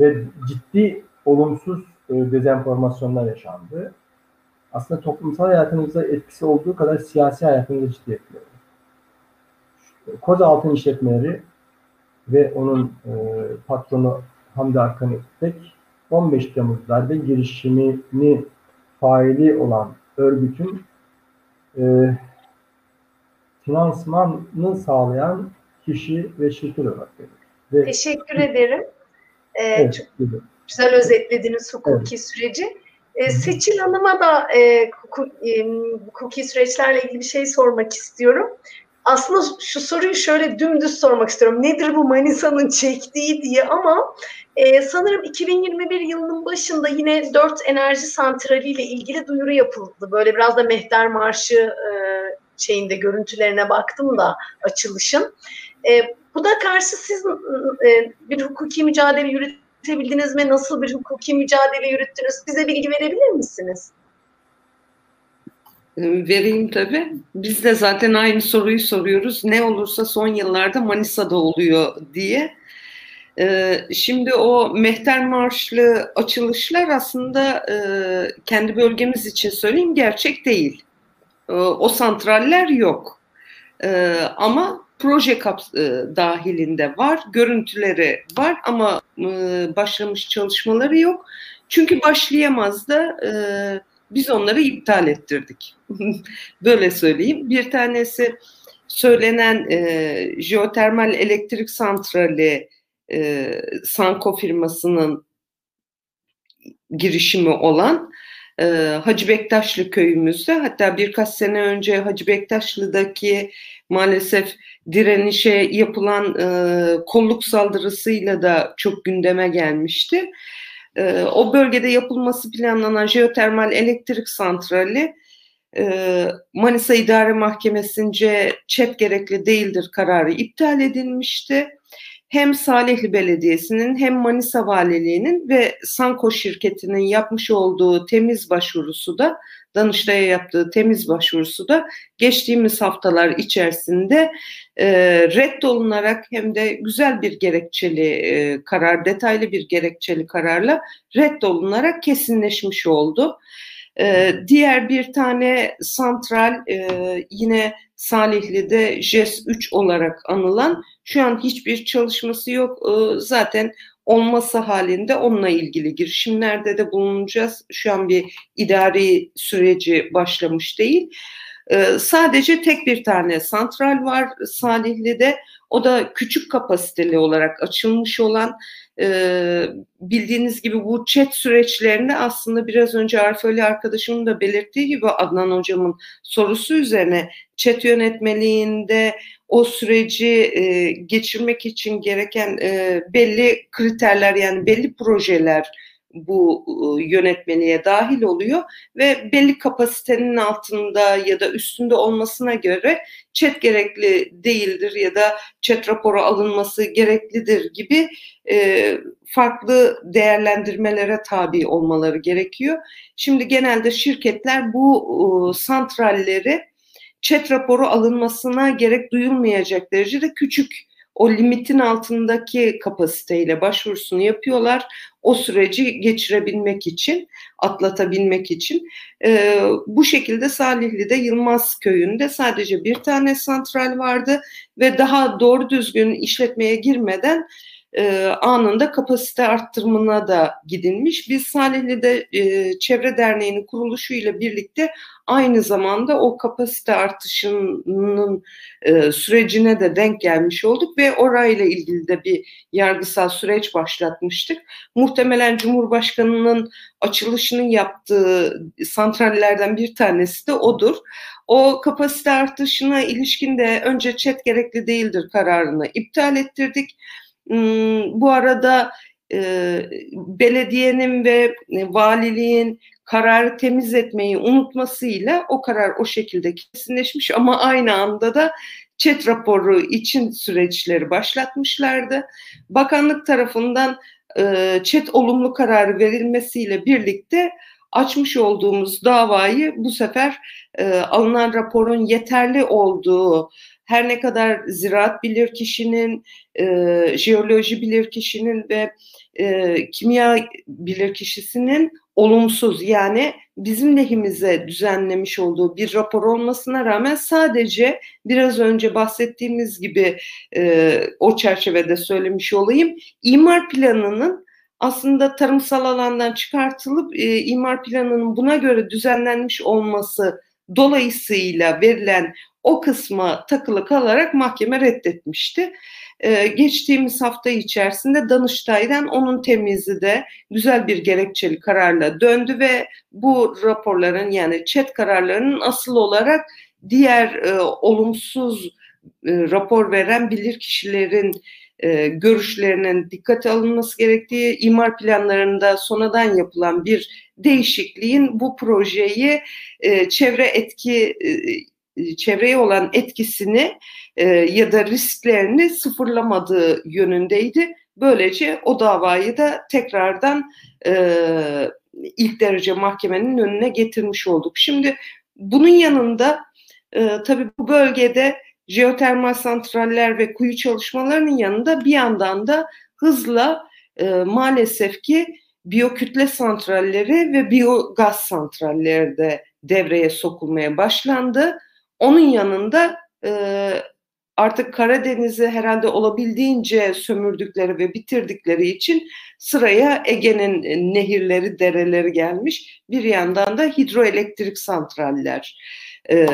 Ve ciddi olumsuz e, dezenformasyonlar yaşandı. Aslında toplumsal hayatımızda etkisi olduğu kadar siyasi hayatımızda ciddi etkiledi. Koza Altın İşletmeleri ve onun e, patronu Hamdi Arkan İpek 15 Temmuz darbe girişimini faili olan örgütün e, finansmanını sağlayan kişi ve şirket olarak görülür. Ve, Teşekkür ederim. Ee, evet, çok gibi. güzel özetlediniz hukuki süreci. Ee, Seçil Hanım'a da e, hukuki, e, hukuki süreçlerle ilgili bir şey sormak istiyorum. Aslında şu soruyu şöyle dümdüz sormak istiyorum. Nedir bu Manisa'nın çektiği diye ama e, sanırım 2021 yılının başında yine dört enerji santraliyle ilgili duyuru yapıldı. Böyle biraz da Mehter Marşı e, şeyinde görüntülerine baktım da açılışın. E, bu da karşı siz e, bir hukuki mücadele yürütebildiniz mi? Nasıl bir hukuki mücadele yürüttünüz? Bize bilgi verebilir misiniz? Vereyim tabii. Biz de zaten aynı soruyu soruyoruz. Ne olursa son yıllarda Manisa'da oluyor diye. Ee, şimdi o Mehter Marşlı açılışlar aslında e, kendi bölgemiz için söyleyeyim gerçek değil. E, o santraller yok. Ama proje kaps e, dahilinde var, görüntüleri var ama e, başlamış çalışmaları yok. Çünkü başlayamaz da e, biz onları iptal ettirdik. Böyle söyleyeyim. Bir tanesi söylenen e, jeotermal elektrik santrali e, Sanko firmasının girişimi olan e, Hacı Bektaşlı köyümüzde hatta birkaç sene önce Hacı Bektaşlı'daki maalesef direnişe yapılan e, kolluk saldırısıyla da çok gündeme gelmişti. E, o bölgede yapılması planlanan jeotermal elektrik santrali e, Manisa İdare Mahkemesi'nce çet gerekli değildir kararı iptal edilmişti. Hem Salihli Belediyesi'nin hem Manisa Valiliği'nin ve Sanko şirketinin yapmış olduğu temiz başvurusu da Danıştay'a yaptığı temiz başvurusu da geçtiğimiz haftalar içerisinde e, reddolunarak hem de güzel bir gerekçeli e, karar, detaylı bir gerekçeli kararla reddolunarak kesinleşmiş oldu. E, diğer bir tane santral e, yine Salihli'de JES 3 olarak anılan şu an hiçbir çalışması yok. E, zaten olması halinde onunla ilgili girişimlerde de bulunacağız. Şu an bir idari süreci başlamış değil. E, sadece tek bir tane santral var Salihli'de. O da küçük kapasiteli olarak açılmış olan e, bildiğiniz gibi bu chat süreçlerinde aslında biraz önce Arfeli arkadaşımın da belirttiği gibi Adnan hocamın sorusu üzerine chat yönetmeliğinde o süreci e, geçirmek için gereken e, belli kriterler yani belli projeler bu e, yönetmeliğe dahil oluyor ve belli kapasitenin altında ya da üstünde olmasına göre chat gerekli değildir ya da chat raporu alınması gereklidir gibi farklı değerlendirmelere tabi olmaları gerekiyor. Şimdi genelde şirketler bu e, santralleri chat raporu alınmasına gerek duyulmayacak derecede küçük o limitin altındaki kapasiteyle başvurusunu yapıyorlar. O süreci geçirebilmek için, atlatabilmek için. E, bu şekilde Salihli'de Yılmaz Köyü'nde sadece bir tane santral vardı ve daha doğru düzgün işletmeye girmeden e, anında kapasite arttırımına da gidilmiş. Biz Salihli'de e, Çevre Derneği'nin kuruluşuyla birlikte aynı zamanda o kapasite artışının e, sürecine de denk gelmiş olduk ve orayla ilgili de bir yargısal süreç başlatmıştık. Muhtemelen Cumhurbaşkanı'nın açılışını yaptığı santrallerden bir tanesi de odur. O kapasite artışına ilişkin de önce çet gerekli değildir kararını iptal ettirdik. Hmm, bu arada e, belediyenin ve valiliğin kararı temiz etmeyi unutmasıyla o karar o şekilde kesinleşmiş ama aynı anda da çet raporu için süreçleri başlatmışlardı. Bakanlık tarafından e, çet olumlu kararı verilmesiyle birlikte açmış olduğumuz davayı bu sefer e, alınan raporun yeterli olduğu her ne kadar ziraat bilir kişinin, e, jeoloji bilir kişinin ve e, kimya bilir kişisinin olumsuz yani bizim lehimize düzenlemiş olduğu bir rapor olmasına rağmen sadece biraz önce bahsettiğimiz gibi e, o çerçevede söylemiş olayım imar planının aslında tarımsal alandan çıkartılıp e, imar planının buna göre düzenlenmiş olması dolayısıyla verilen o kısma takılı kalarak mahkeme reddetmişti. Ee, geçtiğimiz hafta içerisinde Danıştay'dan onun temizi de güzel bir gerekçeli kararla döndü ve bu raporların yani çet kararlarının asıl olarak diğer e, olumsuz e, rapor veren bilir kişilerin e, görüşlerinin dikkate alınması gerektiği imar planlarında sonradan yapılan bir değişikliğin bu projeyi e, çevre etki e, çevreye olan etkisini e, ya da risklerini sıfırlamadığı yönündeydi. Böylece o davayı da tekrardan e, ilk derece mahkemenin önüne getirmiş olduk. Şimdi bunun yanında e, tabii bu bölgede jeotermal santraller ve kuyu çalışmalarının yanında bir yandan da hızla e, maalesef ki biyokütle santralleri ve biyogaz santralleri de devreye sokulmaya başlandı. Onun yanında e, artık Karadeniz'i herhalde olabildiğince sömürdükleri ve bitirdikleri için sıraya Ege'nin nehirleri, dereleri gelmiş. Bir yandan da hidroelektrik santraller, e,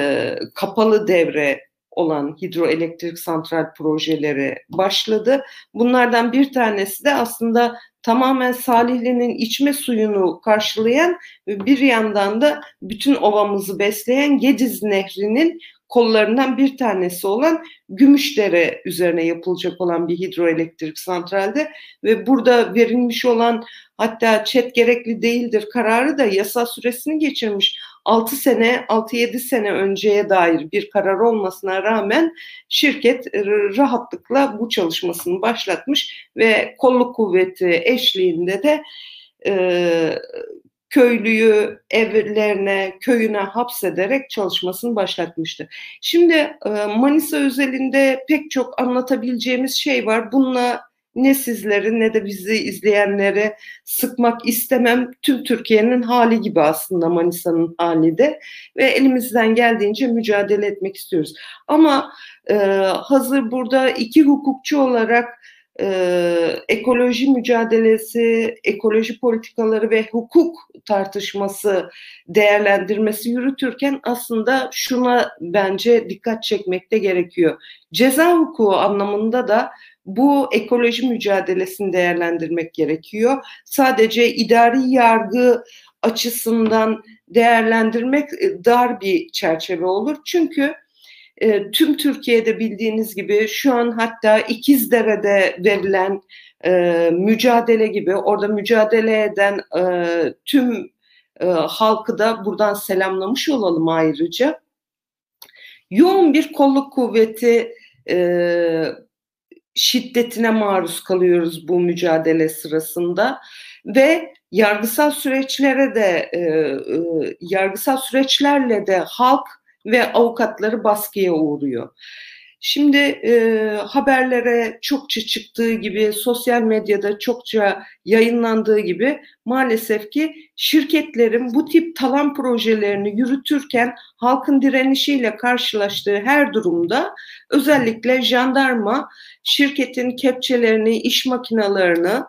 kapalı devre olan hidroelektrik santral projeleri başladı. Bunlardan bir tanesi de aslında tamamen Salihli'nin içme suyunu karşılayan ve bir yandan da bütün ovamızı besleyen Gediz Nehri'nin kollarından bir tanesi olan Gümüşdere üzerine yapılacak olan bir hidroelektrik santralde ve burada verilmiş olan hatta çet gerekli değildir kararı da yasa süresini geçirmiş 6 sene 6-7 sene önceye dair bir karar olmasına rağmen şirket rahatlıkla bu çalışmasını başlatmış ve kolluk kuvveti eşliğinde de e, köylüyü evlerine, köyüne hapsederek çalışmasını başlatmıştı. Şimdi e, Manisa özelinde pek çok anlatabileceğimiz şey var. Bununla ne sizleri ne de bizi izleyenleri sıkmak istemem. Tüm Türkiye'nin hali gibi aslında Manisa'nın hali de ve elimizden geldiğince mücadele etmek istiyoruz. Ama e, hazır burada iki hukukçu olarak e, ekoloji mücadelesi, ekoloji politikaları ve hukuk tartışması değerlendirmesi yürütürken aslında şuna bence dikkat çekmekte gerekiyor. Ceza hukuku anlamında da bu ekoloji mücadelesini değerlendirmek gerekiyor. Sadece idari yargı açısından değerlendirmek dar bir çerçeve olur. Çünkü e, tüm Türkiye'de bildiğiniz gibi şu an hatta İkizdere'de verilen e, mücadele gibi orada mücadele eden e, tüm e, halkı da buradan selamlamış olalım ayrıca. Yoğun bir kolluk kuvveti e, şiddetine maruz kalıyoruz bu mücadele sırasında ve yargısal süreçlere de e, e, yargısal süreçlerle de halk ve avukatları baskıya uğruyor. Şimdi e, haberlere çokça çıktığı gibi, sosyal medyada çokça yayınlandığı gibi maalesef ki şirketlerin bu tip talan projelerini yürütürken halkın direnişiyle karşılaştığı her durumda özellikle jandarma şirketin kepçelerini, iş makinalarını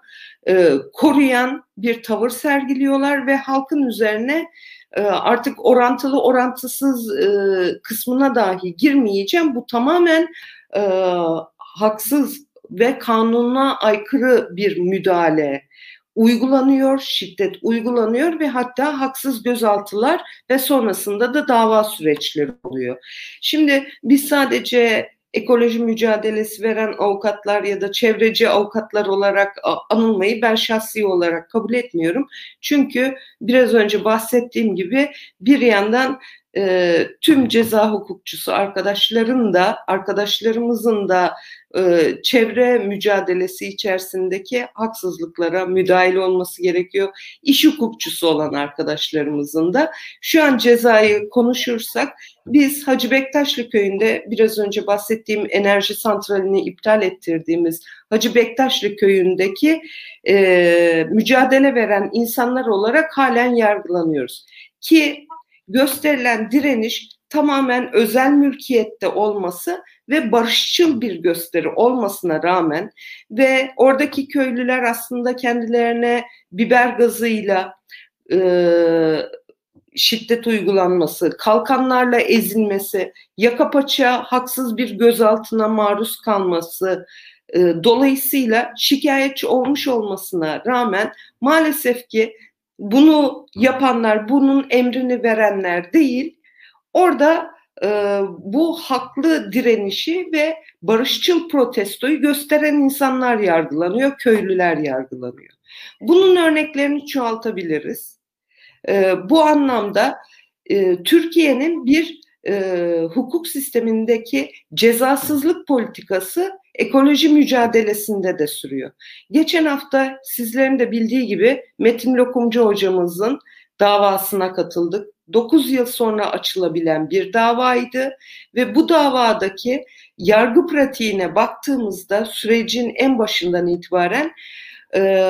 e, koruyan bir tavır sergiliyorlar ve halkın üzerine artık orantılı orantısız e, kısmına dahi girmeyeceğim. Bu tamamen e, haksız ve kanuna aykırı bir müdahale uygulanıyor, şiddet uygulanıyor ve hatta haksız gözaltılar ve sonrasında da dava süreçleri oluyor. Şimdi biz sadece ekoloji mücadelesi veren avukatlar ya da çevreci avukatlar olarak anılmayı ben şahsi olarak kabul etmiyorum. Çünkü biraz önce bahsettiğim gibi bir yandan e, tüm ceza hukukçusu arkadaşların da arkadaşlarımızın da çevre mücadelesi içerisindeki haksızlıklara müdahil olması gerekiyor. İş hukukçusu olan arkadaşlarımızın da şu an cezayı konuşursak biz Hacı Bektaşlı köyünde biraz önce bahsettiğim enerji santralini iptal ettirdiğimiz Hacı Bektaşlı köyündeki e, mücadele veren insanlar olarak halen yargılanıyoruz. Ki gösterilen direniş tamamen özel mülkiyette olması ve barışçıl bir gösteri olmasına rağmen ve oradaki köylüler aslında kendilerine biber gazıyla e, şiddet uygulanması, kalkanlarla ezilmesi, yaka paça haksız bir gözaltına maruz kalması e, dolayısıyla şikayetçi olmuş olmasına rağmen maalesef ki bunu yapanlar, bunun emrini verenler değil, orada e, bu haklı direnişi ve barışçıl protestoyu gösteren insanlar yargılanıyor, köylüler yargılanıyor. Bunun örneklerini çoğaltabiliriz. E, bu anlamda e, Türkiye'nin bir e, hukuk sistemindeki cezasızlık politikası ekoloji mücadelesinde de sürüyor. Geçen hafta sizlerin de bildiği gibi Metin Lokumcu hocamızın davasına katıldık. 9 yıl sonra açılabilen bir davaydı ve bu davadaki yargı pratiğine baktığımızda sürecin en başından itibaren e,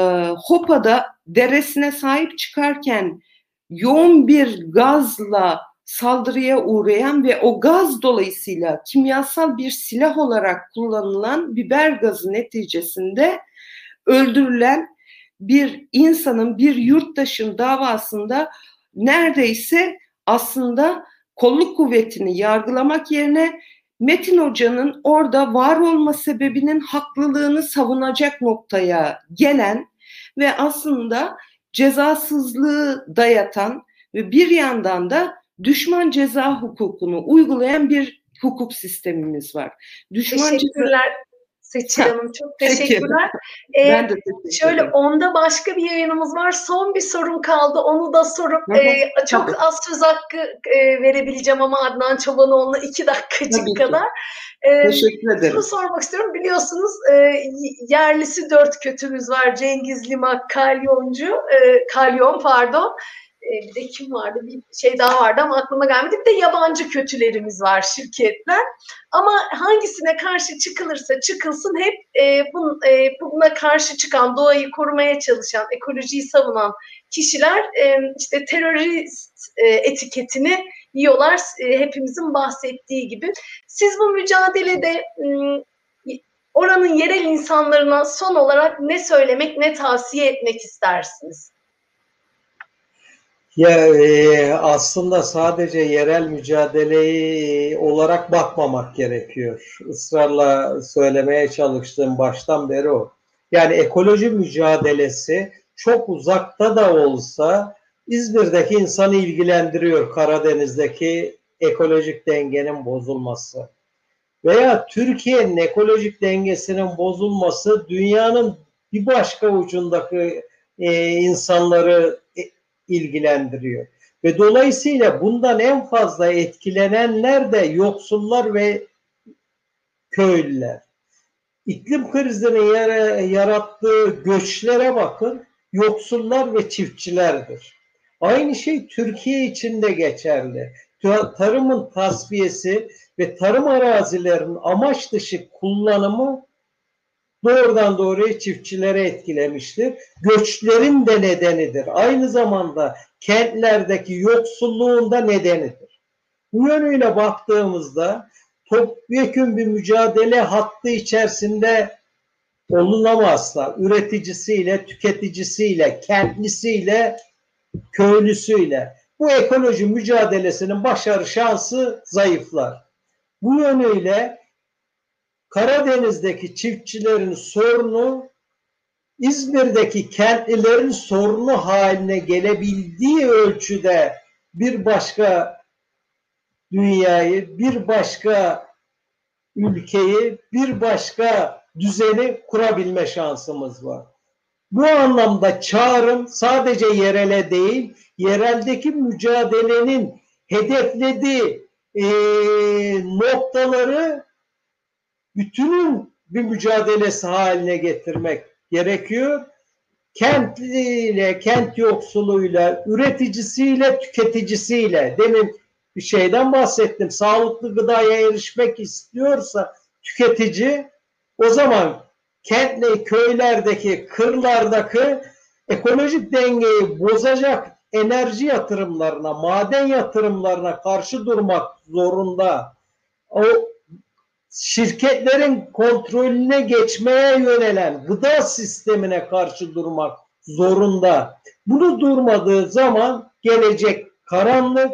Hopa'da deresine sahip çıkarken yoğun bir gazla saldırıya uğrayan ve o gaz dolayısıyla kimyasal bir silah olarak kullanılan biber gazı neticesinde öldürülen bir insanın bir yurttaşın davasında neredeyse aslında kolluk kuvvetini yargılamak yerine Metin Hoca'nın orada var olma sebebinin haklılığını savunacak noktaya gelen ve aslında cezasızlığı dayatan ve bir yandan da düşman ceza hukukunu uygulayan bir hukuk sistemimiz var. Düşman Teşekkürler. Ceza... Seçil Hanım çok teşekkürler. Ee, ben de teşekkür şöyle onda başka bir yayınımız var. Son bir sorum kaldı. Onu da sorup e, çok Tabii. az söz hakkı e, verebileceğim ama Adnan Çobanoğlu'na iki dakikacık kadar. E, teşekkür ederim. Şunu sormak istiyorum. Biliyorsunuz e, yerlisi dört kötümüz var. Cengiz Limak, Kalyoncu, e, Kalyon pardon e, bir de kim vardı bir şey daha vardı ama aklıma gelmedi. Bir de yabancı kötülerimiz var şirketler. Ama hangisine karşı çıkılırsa çıkılsın hep e, bun, e, buna karşı çıkan, doğayı korumaya çalışan, ekolojiyi savunan kişiler e, işte terörist e, etiketini yiyorlar e, hepimizin bahsettiği gibi. Siz bu mücadelede oranın yerel insanlarına son olarak ne söylemek, ne tavsiye etmek istersiniz? Ya e, aslında sadece yerel mücadeleyi olarak bakmamak gerekiyor. Israrla söylemeye çalıştığım baştan beri o. Yani ekoloji mücadelesi çok uzakta da olsa İzmir'deki insanı ilgilendiriyor Karadeniz'deki ekolojik dengenin bozulması. Veya Türkiye'nin ekolojik dengesinin bozulması dünyanın bir başka ucundaki e, insanları ilgilendiriyor. Ve dolayısıyla bundan en fazla etkilenenler de yoksullar ve köylüler. İklim krizinin yarattığı göçlere bakın, yoksullar ve çiftçilerdir. Aynı şey Türkiye için de geçerli. Tarımın tasfiyesi ve tarım arazilerinin amaç dışı kullanımı doğrudan doğruya çiftçilere etkilemiştir. Göçlerin de nedenidir. Aynı zamanda kentlerdeki yoksulluğun da nedenidir. Bu yönüyle baktığımızda topyekun bir mücadele hattı içerisinde olunamazsa üreticisiyle, tüketicisiyle, kentlisiyle, köylüsüyle bu ekoloji mücadelesinin başarı şansı zayıflar. Bu yönüyle Karadeniz'deki çiftçilerin sorunu İzmir'deki kentlilerin sorunu haline gelebildiği ölçüde bir başka dünyayı, bir başka ülkeyi, bir başka düzeni kurabilme şansımız var. Bu anlamda çağrım sadece yerele değil, yereldeki mücadelenin hedeflediği e, noktaları bütünün bir mücadelesi haline getirmek gerekiyor. Kentliyle, kent yoksuluyla, üreticisiyle, tüketicisiyle demin bir şeyden bahsettim. Sağlıklı gıdaya erişmek istiyorsa tüketici o zaman kentle köylerdeki, kırlardaki ekolojik dengeyi bozacak enerji yatırımlarına, maden yatırımlarına karşı durmak zorunda. O şirketlerin kontrolüne geçmeye yönelen gıda sistemine karşı durmak zorunda. Bunu durmadığı zaman gelecek karanlık,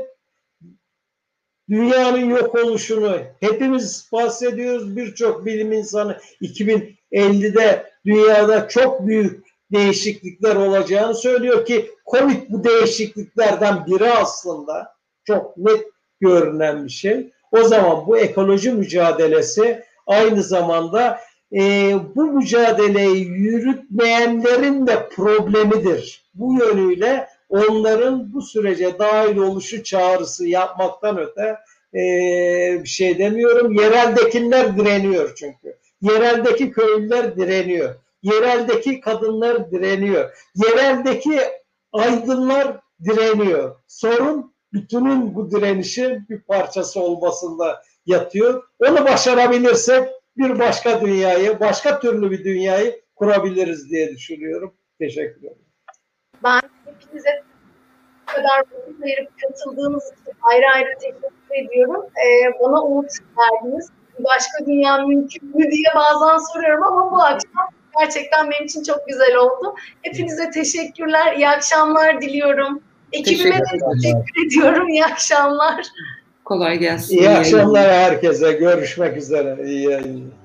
dünyanın yok oluşunu hepimiz bahsediyoruz. Birçok bilim insanı 2050'de dünyada çok büyük değişiklikler olacağını söylüyor ki Covid bu değişikliklerden biri aslında çok net görünen bir şey. O zaman bu ekoloji mücadelesi aynı zamanda e, bu mücadeleyi yürütmeyenlerin de problemidir. Bu yönüyle onların bu sürece dahil oluşu çağrısı yapmaktan öte e, bir şey demiyorum. Yereldekiler direniyor çünkü. Yereldeki köylüler direniyor. Yereldeki kadınlar direniyor. Yereldeki aydınlar direniyor. Sorun bütünün bu direnişin bir parçası olmasında yatıyor. Onu başarabilirsek bir başka dünyayı, başka türlü bir dünyayı kurabiliriz diye düşünüyorum. Teşekkür ederim. Ben hepinize bu kadar vakit ayırıp katıldığınız için ayrı ayrı teşekkür ediyorum. Ee, bana umut verdiniz. Başka dünya mümkün mü diye bazen soruyorum ama bu akşam gerçekten benim için çok güzel oldu. Hepinize teşekkürler. İyi akşamlar diliyorum. Ekibime de teşekkür ediyorum. İyi akşamlar. Kolay gelsin. İyi akşamlar herkese. Görüşmek üzere. İyi yayınlar.